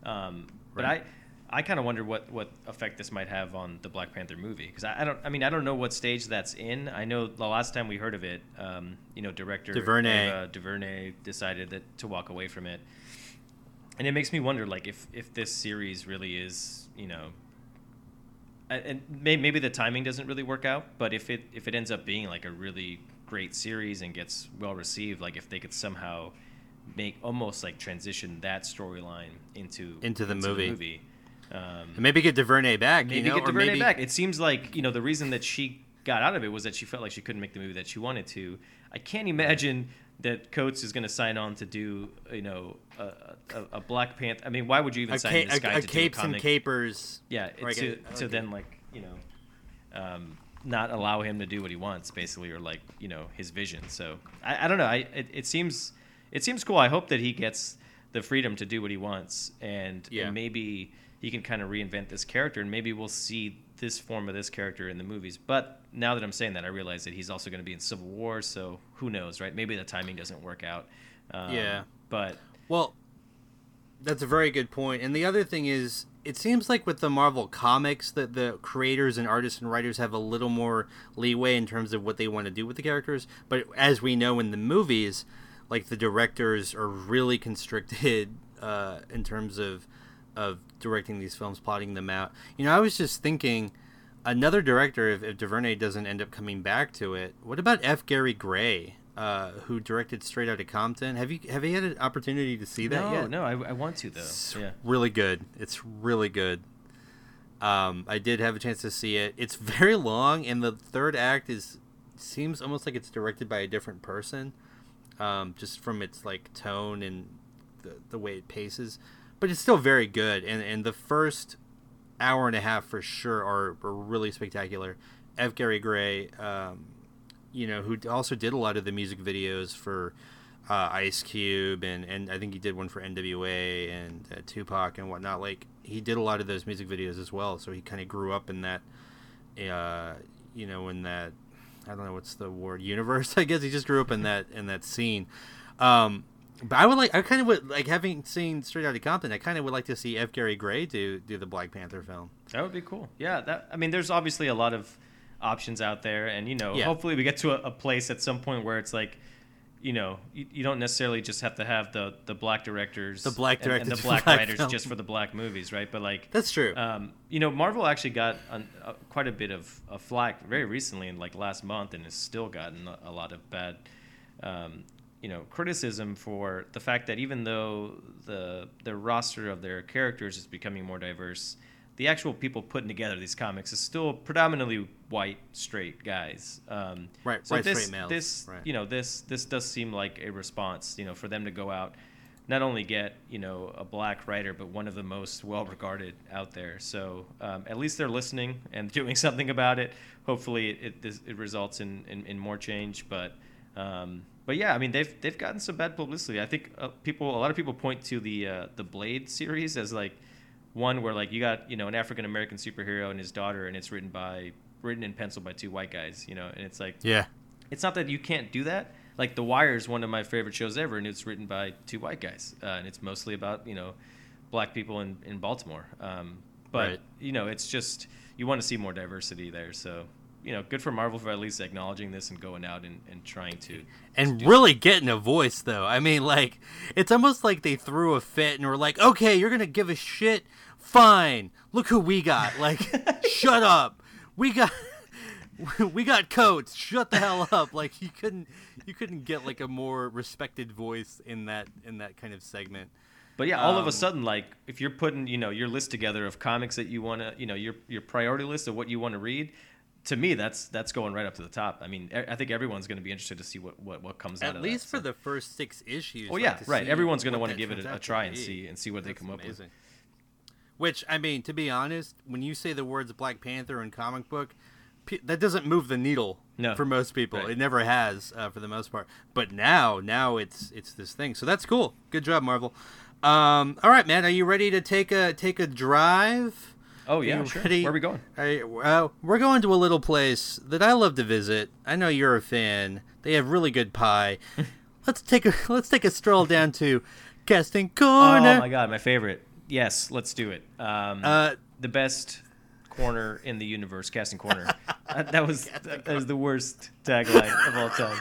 Um, but Right. I I kind of wonder what what effect this might have on the Black Panther movie because I, I don't I mean I don't know what stage that's in. I know the last time we heard of it, um, you know, director DuVernay. Ava DuVernay decided that to walk away from it, and it makes me wonder like if if this series really is you know and may, maybe the timing doesn't really work out but if it if it ends up being like a really great series and gets well received like if they could somehow make almost like transition that storyline into Into the movie. Um, And maybe get DuVernay back. maybe you know, get DuVernay maybe back. It seems like you know the reason that she got out of it was that she felt like she couldn't make the movie that she wanted to. I can't imagine that Coates is going to sign on to do you know a, a, a Black Panther. I mean, why would you even a, sign ca- this guy a, a to capes do a and capers. yeah, to I to then like you know. Um, not allow him to do what he wants, basically, or like you know his vision. So I, I don't know. I it, it seems it seems cool. I hope that he gets the freedom to do what he wants, and, Yeah. and maybe he can kind of reinvent this character, and maybe we'll see this form of this character in the movies. But now that I'm saying that, I realize that he's also going to be in Civil War, so who knows, right? Maybe the timing doesn't work out. Um, Yeah. but Well, that's a very good point. And the other thing is, it seems like with the Marvel comics that the creators and artists and writers have a little more leeway in terms of what they want to do with the characters. But as we know in the movies, like the directors are really constricted uh, in terms of of directing these films, plotting them out. You know, I was just thinking. Another director, if, if DuVernay doesn't end up coming back to it, what about F. Gary Gray, uh, who directed Straight Outta Compton? Have you have you had an opportunity to see that no, yet? no, I, I want to though. It's Yeah. really good. It's really good. Um, I did have a chance to see it. It's very long, and the third act is seems almost like it's directed by a different person, um, just from its like tone and the the way it paces. But it's still very good, and and the first hour and a half for sure are, are really spectacular. F. Gary Gray, um, you know, who also did a lot of the music videos for uh, Ice Cube, and, and I think he did one for NWA and uh, Tupac and whatnot. Like he did a lot of those music videos as well, so he kind of grew up in that, uh, you know, in that I don't know what's the word universe. I guess he just grew up in that in that scene. Um, but I would like, I kind of would like having seen Straight Outta Compton. I kind of would like to see F. Gary Gray do do the Black Panther film. That would be cool. Yeah, that I mean, there's obviously a lot of options out there, and you know, Yeah. hopefully we get to a, a place at some point where it's like, you know, you, you don't necessarily just have to have the the black directors, The black and- and, directors the black black writers film. just for the black movies, right? But like, That's true. um, you know, Marvel actually got an, uh, quite a bit of, of flack very recently, in like last month, and has still gotten a, a lot of bad, um, you know, criticism for the fact that even though the the roster of their characters is becoming more diverse, the actual people putting together these comics is still predominantly white, straight guys. Um, Right, so white, this, straight males, This, right. you know, this this does seem like a response, you know, for them to go out not only get you know a black writer, but one of the most well regarded out there. So um, at least they're listening and doing something about it. Hopefully, it it, this- it results in, in, in more change. But um, but yeah, I mean they've they've gotten some bad publicity. I think uh, people a lot of people point to the uh, the Blade series as like one where like you got you know an African American superhero and his daughter, and it's written by written in pencil by two white guys. You know, and it's like yeah. it's not that you can't do that. Like The Wire is one of my favorite shows ever, and it's written by two white guys, uh, and it's mostly about you know black people in in Baltimore. Um, but Right. you know, it's just you want to see more diversity there. So you know, good for Marvel for at least acknowledging this and going out and, and trying to. and really getting a voice though. I mean, like it's almost like they threw a fit and were like, "Okay, you're gonna give a shit. Fine. Look who we got. Like, shut up. We got." we got Coates. Shut the hell up! Like you couldn't, you couldn't get like a more respected voice in that in that kind of segment. But yeah, all of Um, a sudden, like if you're putting, you know, your list together of comics that you want to, you know, your your priority list of what you want to read, to me, that's that's going right up to the top. I mean, I think everyone's going to be interested to see what what, what comes out of that. At least that. for so. the first six issues. Oh like, yeah, to right. Everyone's going to want to give it a, a try and see and see what they That's come up with. Which I mean, to be honest, when you say the words Black Panther and comic book, that doesn't move the needle No. for most people. Right. It never has uh, for the most part. But now, now it's it's this thing. So that's cool. Good job, Marvel. Um, all right, man. Are you ready to take a take a drive? Oh yeah, sure. ready? Where are we going? You- uh, we're going to a little place that I love to visit. I know you're a fan. They have really good pie. let's take a let's take a stroll down to Casting Corner. Oh my god, my favorite. Yes, let's do it. Um, Uh, the best corner in the universe, casting corner. Uh, that was that was the worst tagline of all time.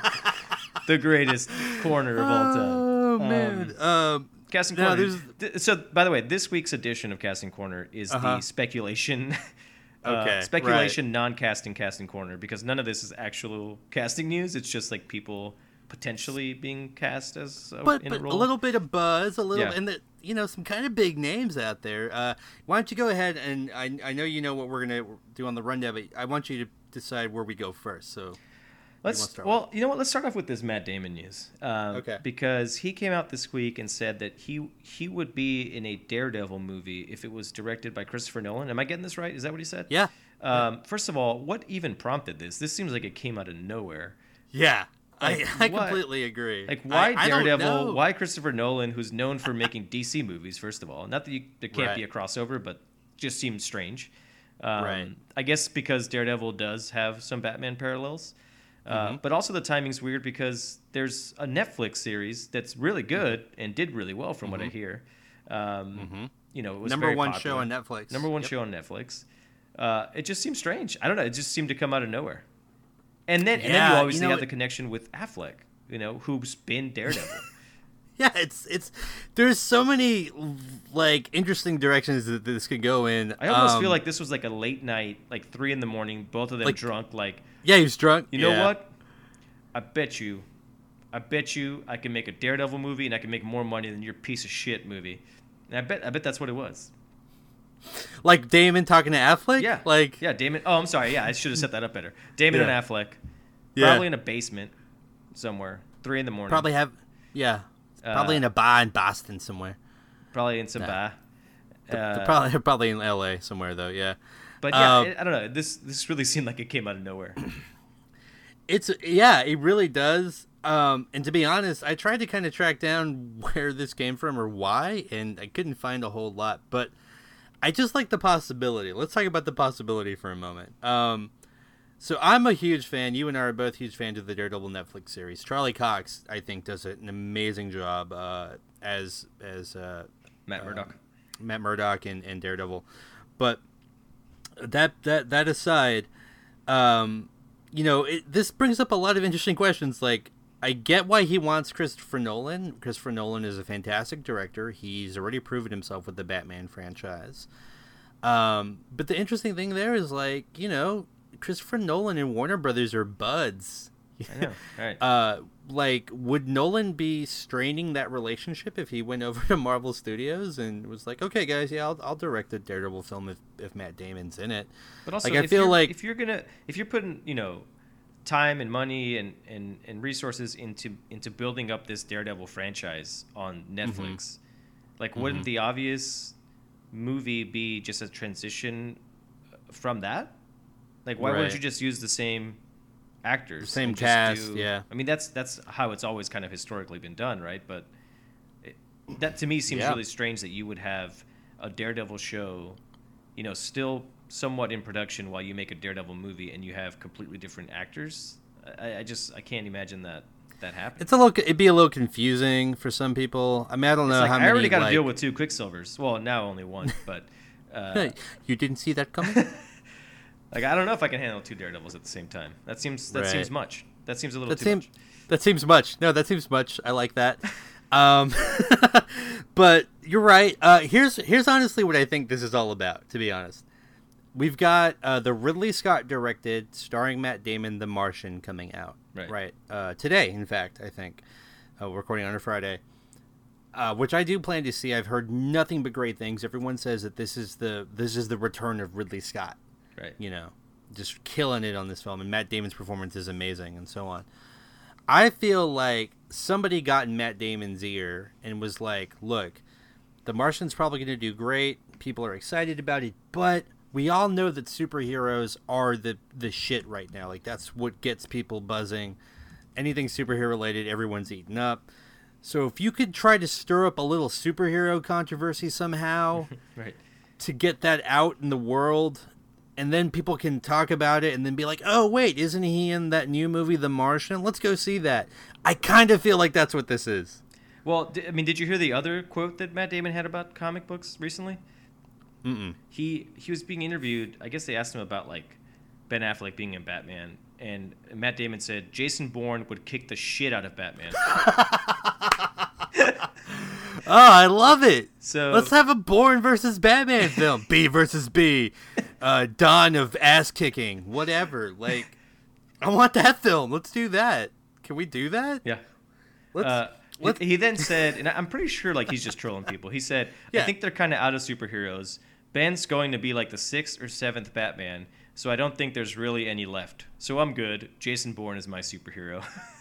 the greatest corner of all time. Oh man. Um, Casting Corner. th- so, by the way, this week's edition of Casting Corner is Uh-huh. the speculation. uh, Okay, speculation, non-casting, casting corner, because none of this is actual casting news. It's just like people potentially being cast as a, but, but a a, little bit of buzz, a little, Yeah. and the, you know some kind of big names out there. Uh, why don't you go ahead and I, I know you know what we're gonna do on the rundown, but I want you to decide where we go first. So Let's well, you know what? Let's start off with this Matt Damon news. Um, Okay. Because he came out this week and said that he he would be in a Daredevil movie if it was directed by Christopher Nolan. Am I getting this right? Is that what he said? yeah, Um, first of all, what even prompted this? This seems like it came out of nowhere. yeah, Like, I, I completely agree. Like why I, Daredevil? Why Christopher Nolan, who's known for making DC movies? First of all, not that you, there can't be a crossover, but just seems strange. Um, Right. I guess because Daredevil does have some Batman parallels, uh, Mm-hmm. but also the timing's weird because there's a Netflix series that's really good and did really well from what I hear. Um, You know, it was Mm-hmm. Number one popular. show on Netflix. Number one Yep. show on Netflix. Uh, it just seems strange. I don't know. It just seemed to come out of nowhere. And then, and then Yeah, you you obviously know, have the connection with Affleck, you know, who's been Daredevil. Yeah, it's it's there's so many like interesting directions that this could go in. I almost Um, feel like this was like a late night, like three in the morning, both of them Like- drunk. Like, yeah, he was drunk. you know Yeah. what? I bet you, I bet you, I can make a Daredevil movie and I can make more money than your piece of shit movie. And I bet, I bet that's what it was. Like Damon talking to Affleck. Yeah, like yeah, Damon. Oh, I'm sorry. Yeah, I should have set that up better. Damon Yeah. and Affleck, Yeah. probably in a basement somewhere, three in the morning. probably have yeah, probably Uh, in a bar in Boston somewhere. probably in some bar. They're Uh, probably probably in L.A. somewhere though. Yeah. But yeah, Um, I don't know. This this really seemed like it came out of nowhere. It's yeah, it really does. Um, and to be honest, I tried to kind of track down where this came from or why, and I couldn't find a whole lot. But I just like the possibility. Let's talk about the possibility for a moment. Um, so I'm a huge fan. You and I are both huge fans of the Daredevil Netflix series. Charlie Cox, I think, does an amazing job uh, as as uh, Matt Murdock. Matt Murdock and, and Daredevil. But that that that aside, um, you know, it, this brings up a lot of interesting questions. Like, I get why he wants Christopher Nolan. Christopher Nolan is a fantastic director. He's already proven himself with the Batman franchise. Um, but the interesting thing there is like, you know, Christopher Nolan and Warner Brothers are buds. I know. Right. Uh, like, would Nolan be straining that relationship if he went over to Marvel Studios and was like, "Okay, guys, yeah, I'll, I'll direct a Daredevil film if, if Matt Damon's in it." But also, like, I feel like if you're gonna, if you're putting, you know, time and money and, and, and resources into into building up this Daredevil franchise on Mm-hmm. Netflix, like, wouldn't the obvious movie be just a transition from that? Like, why wouldn't you just use the same actors, Same cast, yeah. I mean, that's that's how it's always kind of historically been done, right? But it, that to me seems Yeah. really strange that you would have a Daredevil show, you know, still somewhat in production while you make a Daredevil movie and you have completely different actors. I, I just I can't imagine that that happening. it's a little, it'd be a little confusing for some people. I mean, I don't know like, how I many. already got to like- deal with two Quicksilvers. Well, now only one, but uh, you didn't see that coming. like I don't know if I can handle two Daredevils at the same time. That seems that Right. seems much. That seems a little that too seems much. that seems much. No, that seems much. I like that. Um, but you're right. Uh, here's here's honestly what I think this is all about. To be honest, we've got uh, the Ridley Scott directed, starring Matt Damon, The Martian, coming out. Right. Right. Uh, today, in fact, I think. Uh, we're recording on a Friday. Uh, which I do plan to see. I've heard nothing but great things. Everyone says that this is the this is the return of Ridley Scott. Right. You know, just killing it on this film, and Matt Damon's performance is amazing, and so on. I feel like somebody got in Matt Damon's ear and was like, "Look, The Martian's probably going to do great. People are excited about it, but we all know that superheroes are the the shit right now. Like that's what gets people buzzing. Anything superhero related, everyone's eating up. So if you could try to stir up a little superhero controversy somehow Right. to get that out in the world and then people can talk about it and then be like, "Oh, wait, isn't he in that new movie The Martian? Let's go see that." I kind of feel like that's what this is. Well, I mean, did you hear the other quote that Matt Damon had about comic books recently? Mm-mm. He he was being interviewed. I guess they asked him about like Ben Affleck being in Batman, and Matt Damon said Jason Bourne would kick the shit out of Batman. Oh, I love it. So- let's have a Bourne versus Batman film. B versus B. Uh, Dawn of ass kicking. Whatever. Like, I want that film. Let's do that. Can we do that? yeah. Let's. Uh, let's he then said, and I'm pretty sure like he's just trolling people. He said, Yeah. "I think they're kind of out of superheroes. Ben's going to be like the sixth or seventh Batman, so I don't think there's really any left. So I'm good. Jason Bourne is my superhero."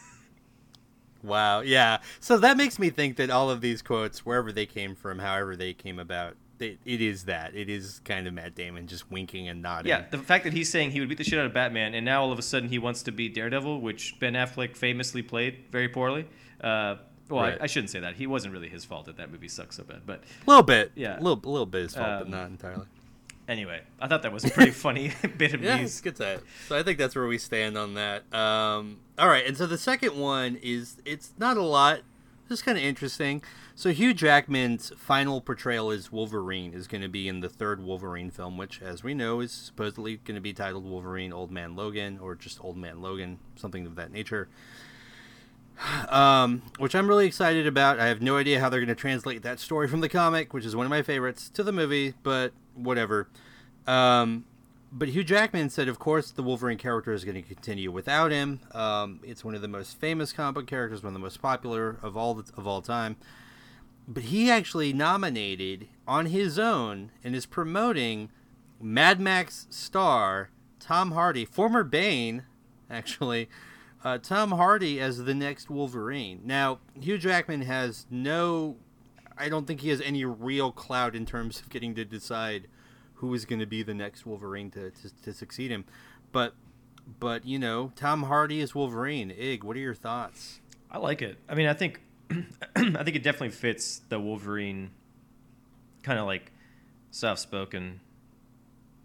Wow, yeah. So that makes me think that all of these quotes, wherever they came from, however they came about, it, it is that. It is kind of Matt Damon just winking and nodding. Yeah, the fact that he's saying he would beat the shit out of Batman, and now all of a sudden he wants to be Daredevil, which Ben Affleck famously played very poorly. Uh, well, Right. I, I shouldn't say that. He wasn't really his fault that that movie sucks so bad. But A little bit. Yeah. A little, a little bit his fault, but Um, not entirely. Anyway, I thought that was a pretty funny bit of Yeah, news. it's good that. So I think that's where we stand on that. Um, all right, and so the second one is it's not a lot, just kind of interesting. So Hugh Jackman's final portrayal as Wolverine is going to be in the third Wolverine film, which, as we know, is supposedly going to be titled Wolverine: Old Man Logan, or just Old Man Logan, something of that nature. Um, which I'm really excited about. I have no idea how they're going to translate that story from the comic, which is one of my favorites, to the movie, but whatever. Um, but Hugh Jackman said, of course, the Wolverine character is going to continue without him. Um, it's one of the most famous comic book characters, one of the most popular of all the, of all time. But he actually nominated on his own and is promoting Mad Max star Tom Hardy, former Bane, actually, uh, Tom Hardy as the next Wolverine. Now, Hugh Jackman has no, I don't think he has any real clout in terms of getting to decide who is going to be the next Wolverine to, to, to succeed him. But, but you know, Tom Hardy is Wolverine. Ig, what are your thoughts? I like it. I mean, I think I think it definitely fits the Wolverine kind of like soft-spoken,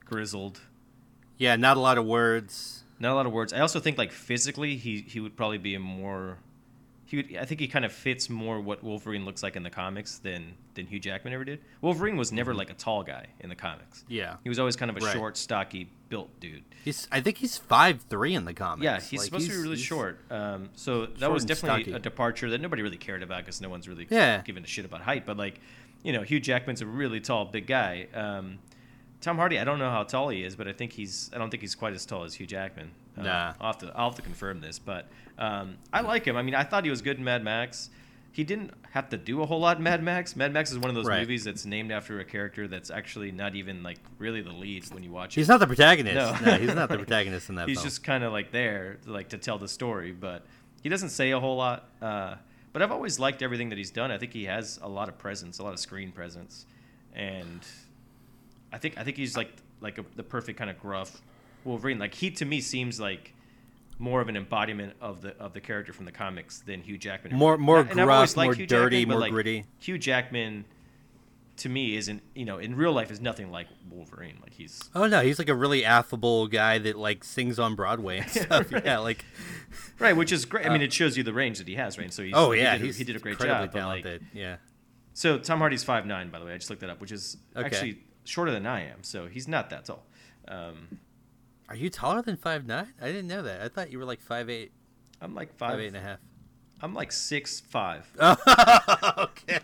grizzled, Yeah, not a lot of words. not a lot of words. I also think like physically he he would probably be a more he would I think he kind of fits more what Wolverine looks like in the comics than than Hugh Jackman ever did. Wolverine was never like a tall guy in the comics. Yeah. He was always kind of a Right. short, stocky, built dude. He's, I think he's five three in the comics. Yeah, he's Like, supposed to be really short. Um, so that short was definitely a departure that nobody really cared about because no one's really Yeah. giving a shit about height. But like, you know, Hugh Jackman's a really tall, big guy. Um, Tom Hardy, I don't know how tall he is, but I think he's I don't think he's quite as tall as Hugh Jackman. Um, Nah. I'll have to I'll have to confirm this, but um, I like him. I mean, I thought he was good in Mad Max. He didn't have to do a whole lot in Mad Max. Mad Max is one of those Right. movies that's named after a character that's actually not even like really the lead when you watch it. He's not the protagonist. No. No, he's not the protagonist in that He's film. just kind of like there, like to tell the story, but he doesn't say a whole lot. Uh, but I've always liked everything that he's done. I think he has a lot of presence, a lot of screen presence, and I think I think he's like like a, the perfect kind of gruff Wolverine. Like he to me seems like more of an embodiment of the of the character from the comics than Hugh Jackman. More- more And gruff, more Hugh dirty, Jackman, more like, gritty. Hugh Jackman to me isn't you know in real life is nothing like Wolverine. Like he's Oh no, he's like a really affable guy that like sings on Broadway and stuff. Right. Yeah, like Right, which is great. I mean, uh, it shows you the range that he has, right? So he's, oh he yeah, did a- he's he did a great job. but, like- yeah, so Tom Hardy's five nine, by the way. I just looked that up, which is Okay. actually shorter than I am. So he's not that tall. Um, are you taller than five nine? I didn't know that. I thought you were like five eight, I'm like five. five eight and a half. I'm like six five. okay.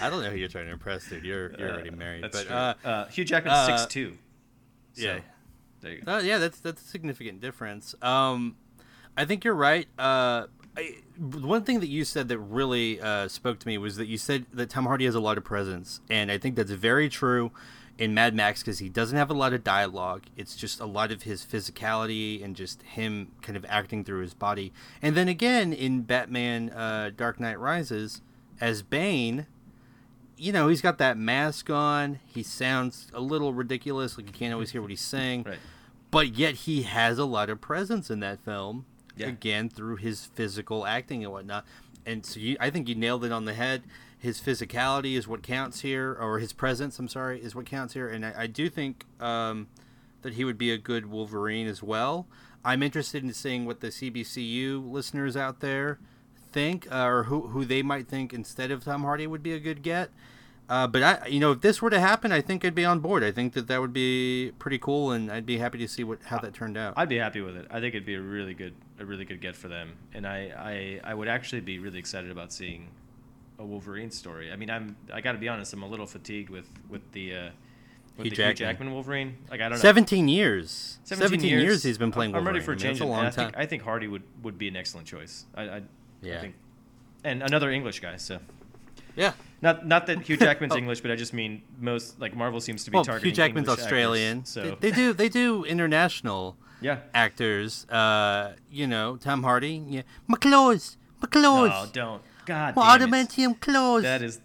I don't know who you're trying to impress, dude. You're you're already married, That's but true. uh, Uh, Hugh Jackman's uh, six two. So, Yeah. There you go. Oh yeah, that's that's a significant difference. Um, I think you're right. I, one thing that you said that really uh, spoke to me was that you said that Tom Hardy has a lot of presence, and I think that's very true in Mad Max because he doesn't have a lot of dialogue. It's just a lot of his physicality and just him kind of acting through his body. And then again in Batman: uh, Dark Knight Rises as Bane, you know, he's got that mask on. He sounds a little ridiculous, like you can't always hear what he's saying Right. but yet he has a lot of presence in that film Yeah. again through his physical acting and whatnot. And so you, i think you nailed it on the head. His physicality is what counts here or his presence i'm sorry is what counts here. And i, I do think um, that he would be a good wolverine as well. I'm interested in seeing what the cbcu listeners out there think uh, or who, who they might think instead of tom hardy would be a good get uh, but I, you know, if this were to happen, I think I'd be on board. I think that that would be pretty cool, and I'd be happy to see what how that turned out. I'd be happy with it. I think it'd be a really good, a really good get for them, and I, I, I would actually be really excited about seeing a Wolverine story. I mean, I'm, I got to be honest, I'm a little fatigued with with the, uh, with Hugh the Jackman. Hugh Jackman Wolverine. Like I don't know. Seventeen years. Seventeen, years, he's been playing. I'm ready Wolverine. for a I mean, change. a and long I time. think I think Hardy would would be an excellent choice. I, I, Yeah. I think, and another English guy. So yeah. Not not that Hugh Jackman's Oh. English, but I just mean most like Marvel seems to be Well, targeting. Hugh Jackman's English Australian. Actors, so they, they do they do international yeah. actors. Uh, you know, Tom Hardy. Yeah, my claws, No, don't. God. my adamantium claws. That is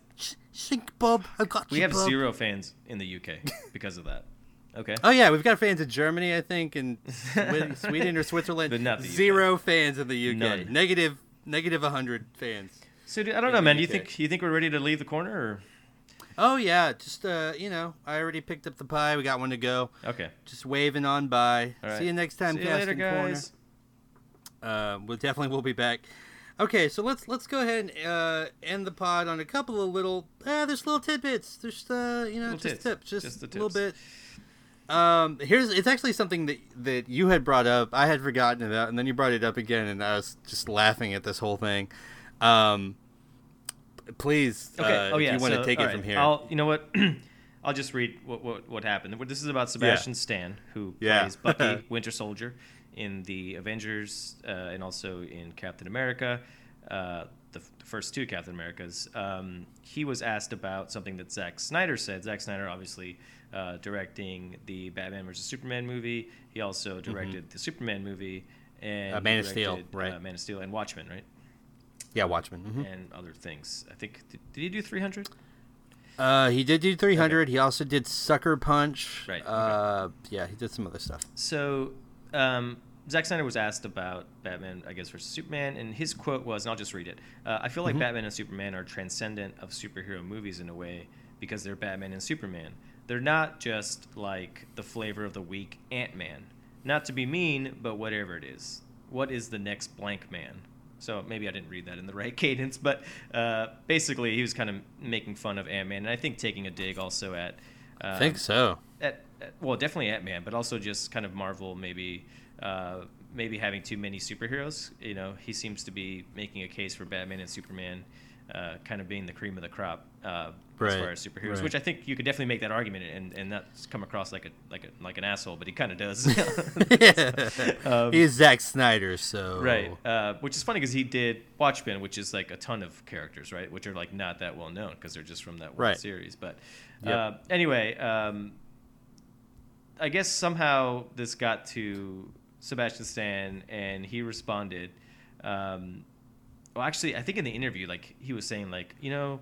Sink, Bob. I got We you, have Bob. zero fans in the UK because of that. Okay. Oh yeah, we've got fans in Germany, I think, and Sweden or Switzerland. But not the UK. Zero fans in the UK. None. Negative, negative hundred fans. So dude, I don't know, man. Do you think you think we're ready to leave the corner? Or? Oh yeah, just uh, you know, I already picked up the pie. We got one to go. Okay. Just waving on by. All right. See you next time, See you casting later, corner. guys. Uh, we'll definitely will be back. Okay, so let's let's go ahead and uh, end the pod on a couple of little. Uh, there's little tidbits. There's uh, you know, Little just tits. tips, just, Just a little bit. Um, here's it's actually something that that you had brought up. I had forgotten about, and then you brought it up again, and I was just laughing at this whole thing. Um, please, Okay. uh, oh yeah. if you want to so, take it right. from here. I'll. You know what? I'll just read what what, what happened. This is about Sebastian Stan, who Yeah. plays Bucky Winter Soldier in the Avengers uh, and also in Captain America. Uh, the, f- the first two Captain Americas. Um, he was asked about something that Zack Snyder said. Zack Snyder, obviously, uh, directing the Batman vs Superman movie. He also directed the Superman movie and Mm-hmm. Uh, Man of Steel, right. Uh, Man of Steel and Watchmen, right? Yeah, Watchmen. mhm. And other things. I think did, did he do 300? Uh, he did do 300. He also did Sucker Punch. Right, okay. Uh, yeah, he did some other stuff. So, um, Zack Snyder was asked about Batman, I guess, versus Superman, and his quote was, and I'll just read it. Uh, I feel like Batman and Superman are transcendent of superhero movies in a way because they're Batman and Superman. They're not just like the flavor of the week Ant Man. Not to be mean, but whatever it is. What is the next blank man? So maybe I didn't read that in the right cadence, but uh, basically he was kind of making fun of Ant Man, and I think taking a dig also at. Um, I think so. at, at- well, definitely Ant Man, but also just kind of Marvel maybe uh, maybe having too many superheroes. You know, he seems to be making a case for Batman and Superman uh, kind of being the cream of the crop uh, as far as superheroes, right. which I think you could definitely make that argument and and not come across like a like a like an asshole, but he kind of does. Um, He's Zack Snyder, so Right, uh, which is funny because he did Watchmen, which is like a ton of characters, right? Which are like not that well known because they're just from that one Right. series. But Yep. uh, anyway, um, I guess somehow this got to Sebastian Stan, and he responded. Um, well, actually, I think in the interview, like he was saying, like you know,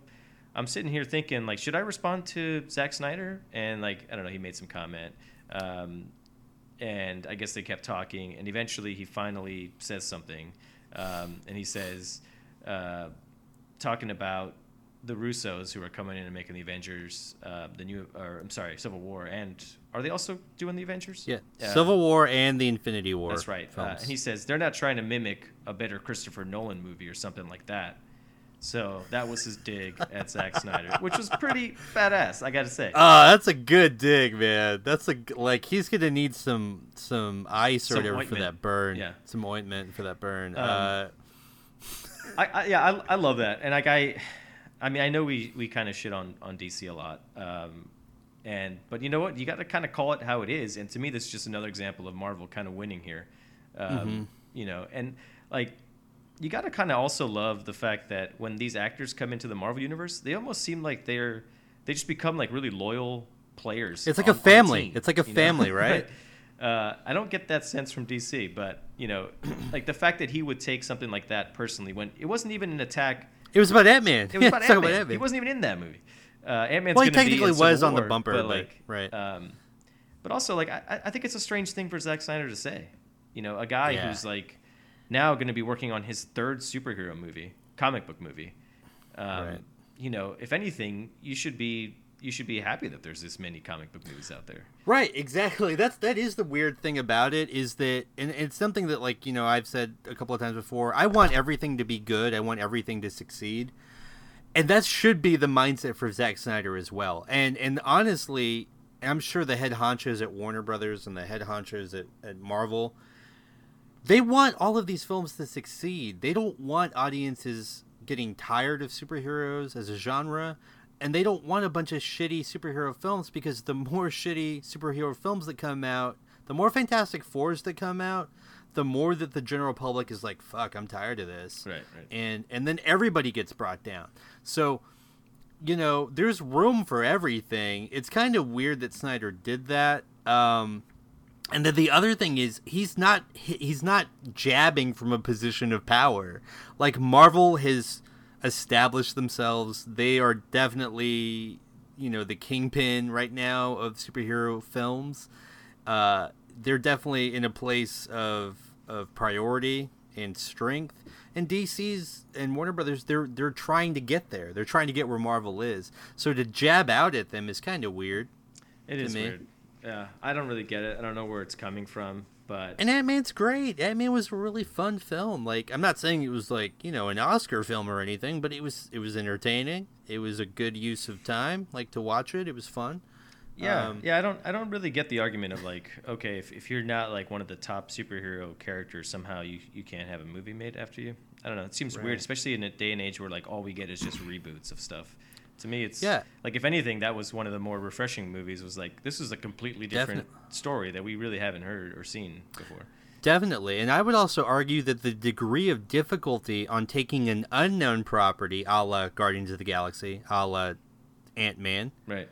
I'm sitting here thinking, like, should I respond to Zack Snyder? And like, I don't know, he made some comment. Um, and I guess they kept talking, and eventually he finally says something, um, and he says, uh, talking about the Russos who are coming in and making the Avengers, uh, the new, or I'm sorry, Civil War, and are they also doing the Avengers? yeah, Uh, Civil War and the Infinity War. That's right. Uh, and he says they're not trying to mimic a better Christopher Nolan movie or something like that. So that was his dig at Zack Snyder, which was pretty badass, I got to say. Oh, that's a good dig, man. That's a like he's gonna need some some ice or Some whatever for that burn. Yeah. some ointment for that burn. Um, uh, I, I yeah, I, I love that, and like I, I mean, I know we we kind of shit on on DC a lot, um, And but you know what? You got to kind of call it how it is. And to me, this is just another example of Marvel kind of winning here. Um, You know, and like you got to kind of also love the fact that when these actors come into the Marvel universe, they almost seem like they're they just become like really loyal players. It's like on- a family. team, It's like a you know? family, right? uh, I don't get that sense from DC, but you know, like the fact that he would take something like that personally when it wasn't even an attack. It was about Ant Man. It was about Ant-Man. He wasn't even in that movie. Uh, Ant-Man's Well, he technically was on the bumper, but but- like, right. Um, but also, like, I, I think it's a strange thing for Zack Snyder to say. You know, a guy Yeah. who's like now going to be working on his third superhero movie, comic book movie. Um, Right. You know, if anything, you should be you should be happy that there's this many comic book movies out there. Right, exactly. That's that is the weird thing about it is that and it's something that like, you know, I've said a couple of times before. I want everything to be good. I want everything to succeed. And that should be the mindset for Zack Snyder as well. And and honestly, I'm sure the head honchos at Warner Brothers and the head honchos at, at Marvel, they want all of these films to succeed. They don't want audiences getting tired of superheroes as a genre, and they don't want a bunch of shitty superhero films because the more shitty superhero films that come out, the more Fantastic Fours that come out, the more that the general public is like, "Fuck, I'm tired of this," Right, right. and and then everybody gets brought down. So you know, there's room for everything. It's kind of weird that Snyder did that. Um, and then the other thing is he's not he's not jabbing from a position of power. Like Marvel has established themselves. They are definitely, you know, the kingpin right now of superhero films. Uh, they're definitely in a place of of priority and strength. And DC's and Warner Brothers, they're they're trying to get there. They're trying to get where Marvel is. So to jab out at them is kind of weird. It is me. weird. Yeah, I don't really get it. I don't know where it's coming from, but And Ant Man's great. Ant Man was a really fun film. Like I'm not saying it was like you know an Oscar film or anything, but it was it was entertaining. It was a good use of time. Like to watch it, it was fun. Yeah, Um, yeah, I don't, I don't really get the argument of like, okay, if, if you're not like one of the top superhero characters, somehow you, you can't have a movie made after you. I don't know. It seems Right. weird, especially in a day and age where like all we get is just reboots of stuff. To me, it's Yeah. Like if anything, that was one of the more refreshing movies. Was like this is a completely different Definite- story that we really haven't heard or seen before. Definitely. And I would also argue that the degree of difficulty on taking an unknown property, a la Guardians of the Galaxy, a la Ant Man, Right.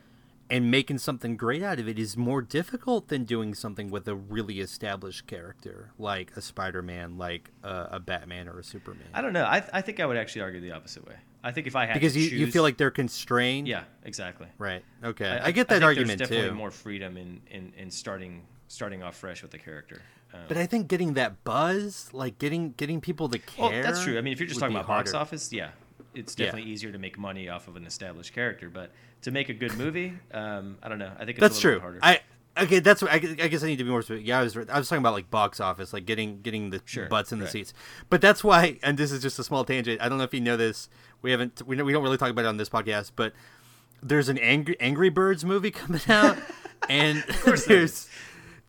and making something great out of it is more difficult than doing something with a really established character like a Spider-Man, like a, a Batman or a Superman. I don't know. I, I think I would actually argue the opposite way. I think if I had because to you, you feel like they're constrained. yeah, exactly. Right. Okay. I, I, get that think argument there's definitely too. more freedom in, in, in starting starting off fresh with the character. Um, But I think getting that buzz, like getting getting people to care. well, that's true. I mean, if you're just talking about box office, yeah, it's Yeah. definitely easier to make money off of an established character. But to make a good movie, um, I don't know. I think it's That's a little true. harder. I okay. That's what I, I guess I need to be more specific. Yeah, I was I was talking about like box office, like getting getting the Sure, butts in the right. seats. But that's why, and this is just a small tangent. I don't know if you know this. We haven't we don't- we don't really talk about it on this podcast, but there's an Angry Angry Birds movie coming out, and there there's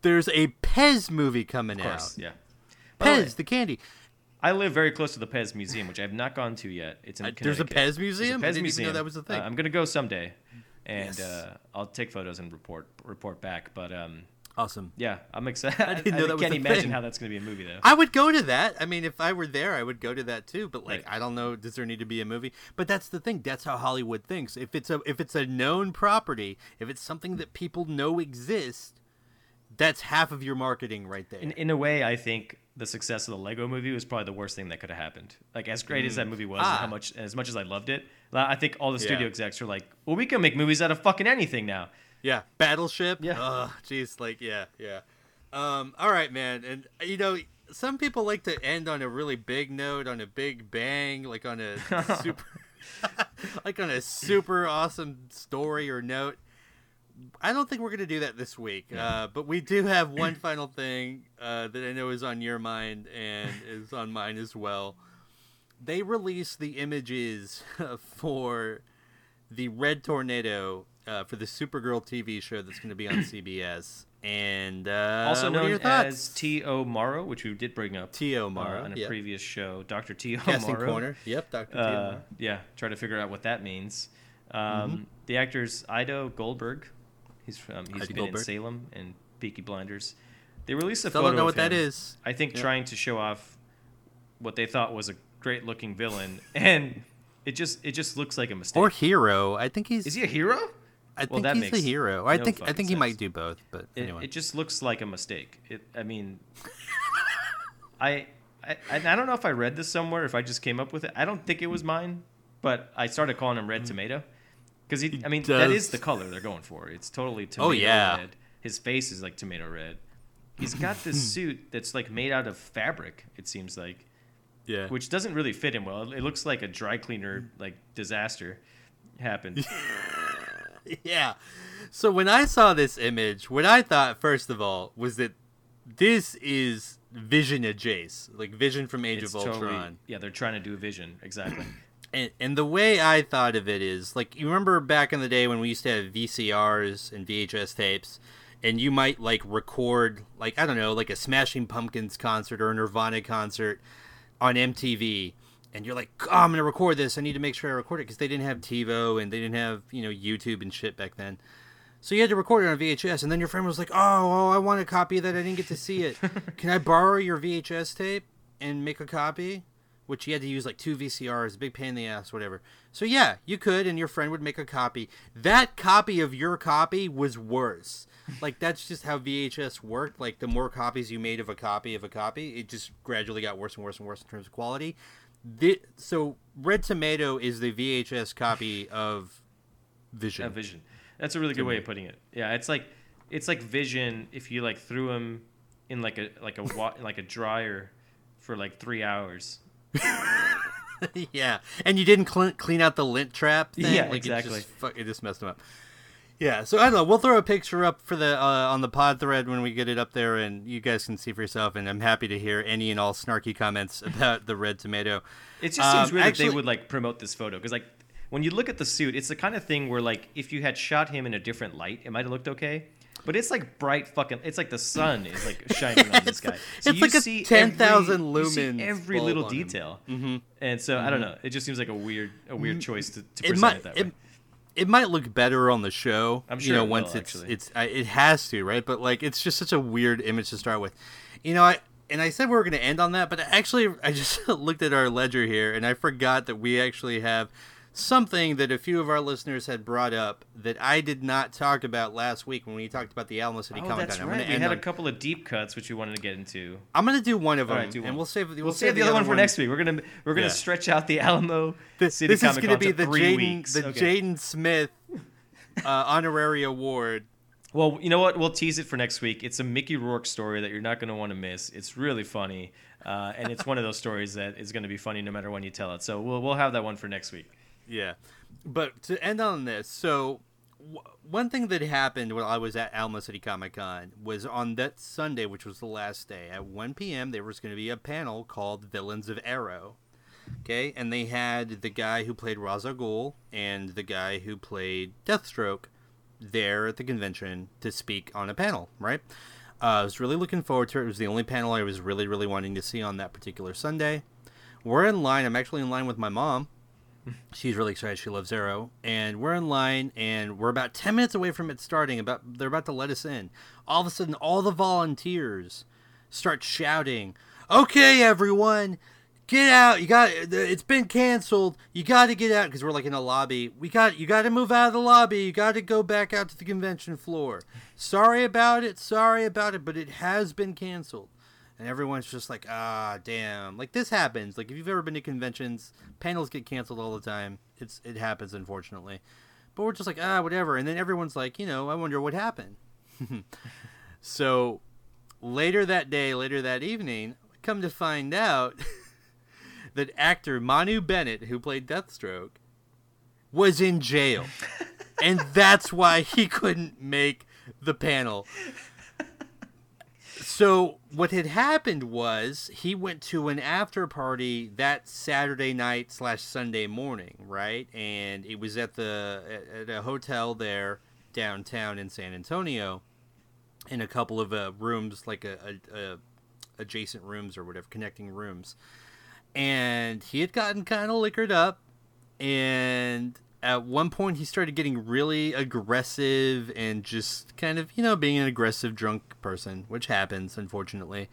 there's a Pez movie coming course, out. yeah. By the way, Pez, the candy. I live very close to the Pez Museum, which I have not gone to yet. It's in Uh, there's a Pez museum? There's a Pez didn't even know museum. that was a thing. Uh, I'm gonna go someday, and Yes. uh, I'll take photos and report report back. But um, Awesome. yeah, I'm excited. I, didn't know that was can't imagine thing. how that's gonna be a movie though. I would go to that. I mean, if I were there, I would go to that too. But like, Right. I don't know. Does there need to be a movie? But that's the thing. That's how Hollywood thinks. If it's a if it's a known property, if it's something that people know exists, that's half of your marketing right there. in, in a way, I think the success of the Lego movie was probably the worst thing that could have happened. Like as great as that movie was, and Ah. how much as much as I loved it, I think all the studio Yeah. execs are like, "Well, we can make movies out of fucking anything now." yeah, Battleship. Yeah. Oh, jeez. Like, yeah, yeah. Um. All right, man. And you know, some people like to end on a really big note, on a big bang, like on a super, like on a super awesome story or note. I don't think we're gonna do that this week, uh, but we do have one final thing uh, that I know is on your mind and is on mine as well. They released the images for the Red Tornado uh, for the Supergirl TV show that's going to be on CBS, and uh, also what are your known as T.O. Morrow, which we did bring up T.O. uh, Morrow, on a yep. previous show, Doctor T.O. Morrow. corner. Yep, Doctor Uh, yeah, try to figure out what that means. Um, Mm-hmm. The actors Iddo Goldberg He's from he's Eddie been in Salem and Peaky Blinders. They released a Still photo. don't know what that him, is. I think Yeah. trying to show off what they thought was a great looking villain, and it just it just looks like a mistake. Or hero. I think he's. is he a hero? I well, think that he's a hero. I no think. I think he might do both. But It, anyway. it just looks like a mistake. It. I mean, I, I I don't know if I read this somewhere. If I just came up with it, I don't think it was mine. But I started calling him Red mm. Tomato because he. I mean, that is the color they're going for. It's totally oh, tomato Oh, yeah. red. His face is like tomato red. He's got this suit that's like made out of fabric. It seems like, yeah. which doesn't really fit him well. It looks like a dry cleaner like disaster happened. yeah. So when I saw this image, what I thought first of all was that this is Vision of Jace, like Vision from Age It's of Ultron. totally yeah. They're trying to do a vision exactly. And, and the way I thought of it is like you remember back in the day when we used to have VCRs and VHS tapes, and you might like record like I don't know like a Smashing Pumpkins concert or a Nirvana concert on MTV, and you're like, oh, I'm gonna record this. I need to make sure I record it because they didn't have TiVo and they didn't have you know YouTube and shit back then. So you had to record it on VHS, and then your friend was like, "Oh, oh, I want a copy of that. I didn't get to see it. Can I borrow your VHS tape and make a copy?" Which you had to use like two VCRs, big pain in the ass, whatever. So yeah, you could, and your friend would make a copy. That copy of your copy was worse. Like that's just how VHS worked. Like the more copies you made of a copy of a copy, it just gradually got worse and worse and worse in terms of quality. Thi- so Red Tomato is the VHS copy of Vision. A vision. That's a really good way of putting it. Yeah, it's like it's like vision if you like threw him in like a like a like a dryer for like three hours. yeah, and you didn't clean, clean out the lint trap thing. Yeah, like exactly. It just, fuck, it just messed them up. Yeah, so I don't know. We'll throw a picture up for the uh, on the pod thread when we get it up there, and you guys can see for yourself. And I'm happy to hear any and all snarky comments about the red tomato. It just seems Um, weird actually- that they would like promote this photo because like when you look at the suit, it's the kind of thing where like if you had shot him in a different light, it might have looked okay. But it's like bright fucking. It's like the sun is like shining on this guy. So it's you like a see 10,000 every- you see lumens Every little detail. Mm-hmm. And so I don't know. It just seems like a weird, a weird choice to, to It present might it that way. it might look better on the show. I'm you sure know it once will, it's actually. it's I, it has to right, but like it's just such a weird image to start with. You know, I and I said we were going to end on that, but actually I just looked at our ledger here and I forgot that we actually have something that a few of our listeners had brought up that I did not talk about last week when we talked about the Alamo City Oh, Comic Con. Right. We had a couple of deep cuts which we wanted to get into. I'm going to do one of them, right, one. and we'll save we'll, We'll save the other one for next week. We're gonna we're gonna Yeah. stretch out the Alamo This, City this is Comic going to Con be to the three Jaden weeks. the Okay. Jaden Smith uh, honorary award. Well, you know what? We'll tease it for next week. It's a Mickey Rourke story that you're not going to want to miss. It's really funny, uh, and it's one of those stories that is going to be funny no matter when you tell it. So we'll we'll have that one for next week. Yeah, but to end on this, so w- one thing that happened when I was at Alamo City Comic Con was on that Sunday, which was the last day at 1 p.m. There was going to be a panel called "Villains of Arrow." Okay, and they had the guy who played Ra's al Ghul and the guy who played Deathstroke there at the convention to speak on a panel. Right. Uh, I was really looking forward to it. It was the only panel I was really, really wanting to see on that particular Sunday. We're in line. I'm actually in line with my mom she's really excited. She loves arrow. And we're in line and we're about 10 minutes away from it starting about they're about to let us in. All of a sudden all the volunteers start shouting okay everyone get out. You got it's been canceled. You got to get out. Because we're like in a lobby. We got you got to move out of the lobby. You got to go back out to the convention floor. Sorry about it. Sorry about it but it has been canceled and everyone's just like, ah, damn. Like this happens. Like if you've ever been to conventions, panels get canceled all the time. It's it happens, unfortunately. But we're just like, ah, whatever. And then everyone's like, you know, I wonder what happened. so later that day, later that evening, come to find out that actor Manu Bennett, who played Deathstroke, was in jail, and that's why he couldn't make the panel so what had happened was he went to an after party that Saturday night slash Sunday morning, right? And it was at the at a hotel there downtown in San Antonio, in a couple of uh, rooms, like a, a, a adjacent rooms or whatever, connecting rooms. And he had gotten kind of liquored up, and at one point he started getting really aggressive and just kind of, you know, being an aggressive drunk person, which happens, unfortunately.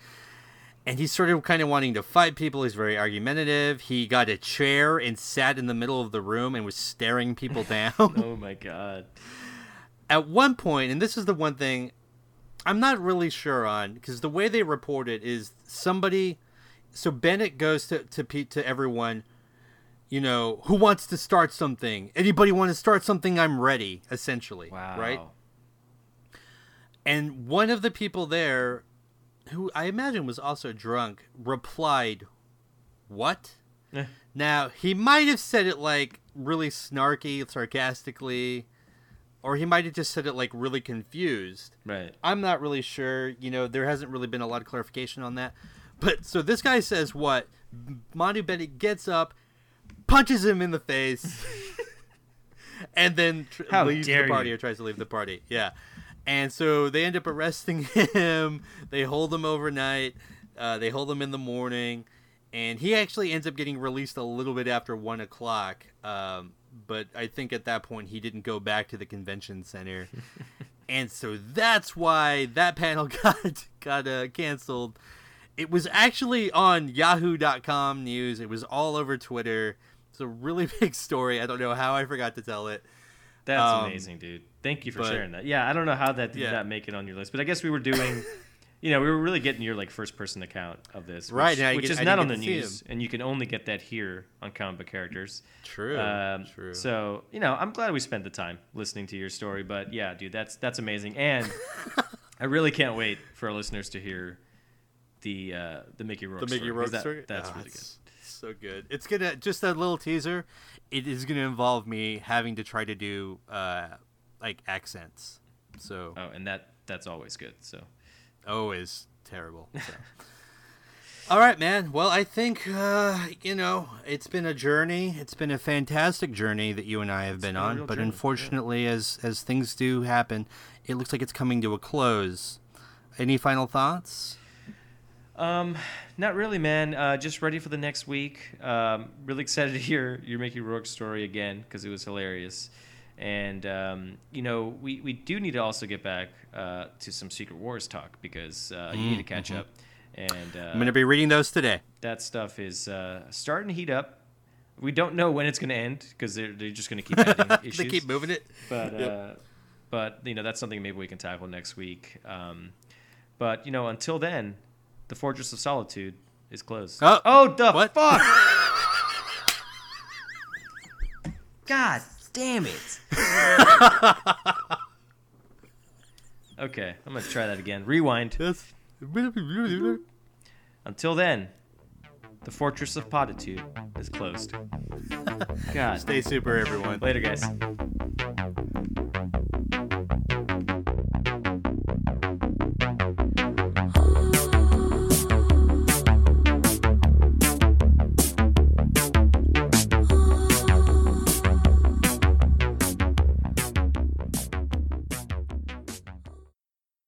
And he started kind of wanting to fight people. He's very argumentative. He got a chair and sat in the middle of the room and was staring people down. Oh my god. at one point, and this is the one thing I'm not really sure on because the way they report it is somebody. So Bennett goes to to Pete to everyone. You know who wants to start something? Anybody want to start something? I'm ready. Essentially, Wow. right? And one of the people there, who I imagine was also drunk, replied, "What?" Eh. Now he might have said it like really snarky, sarcastically, or he might have just said it like really confused. Right. I'm not really sure. You know, there hasn't really been a lot of clarification on that. But so this guy says what? Monty Bennett gets up, punches him in the face, and then tr- leaves the party you. or tries to leave the party. Yeah. And so they end up arresting him. They hold him overnight. Uh, they hold him in the morning. And he actually ends up getting released a little bit after one o'clock. Um, but I think at that point he didn't go back to the convention center. and so that's why that panel got got uh, canceled. It was actually on Yahoo.com news. It was all over Twitter. It's a really big story. I don't know how I forgot to tell it. That's Um, amazing, dude. Thank you for but- sharing that. Yeah, I don't know how that did Yeah. not make it on your list, but I guess we were doing, you know, we were really getting your like first person account of this, which, Right, which get- is I not on the news, and you can only get that here on Comic Book Characters. True. Um, true. So you know, I'm glad we spent the time listening to your story. But yeah, dude, that's that's amazing, and I really can't wait for our listeners to hear the uh, the Mickey Rourke the Mickey story, Rourke that- story. That's Ah, really good. So good. It's gonna just a little teaser. It is gonna involve me having to try to do uh, like accents. So Oh, and that that's always good. So oh is terrible. So. All right, man. Well, I think uh, you know it's been a journey. It's been a fantastic journey that you and I have been, been on. But journey, yeah. unfortunately, as as things do happen, it looks like it's coming to a close. Any final thoughts? Um, not really, man. Uh, just ready for the next week. Um, really excited to hear your Mickey Rourke story again because it was hilarious. And um, you know, we, we do need to also get back uh, to some Secret Wars talk because uh, you need to catch up. And uh, I'm gonna be reading those today. that stuff is uh, starting to heat up. We don't know when it's going to end because they're, they're just going to keep adding issues. they keep moving it. But Yep. uh, but you know that's something maybe we can tackle next week. Um, but you know until then, the Fortress of Solitude is closed. Oh, oh the what? fuck! God damn it! okay, I'm gonna try that again. Rewind. Until then, the Fortress of Potitude is closed. God. Stay super, everyone. Later, guys.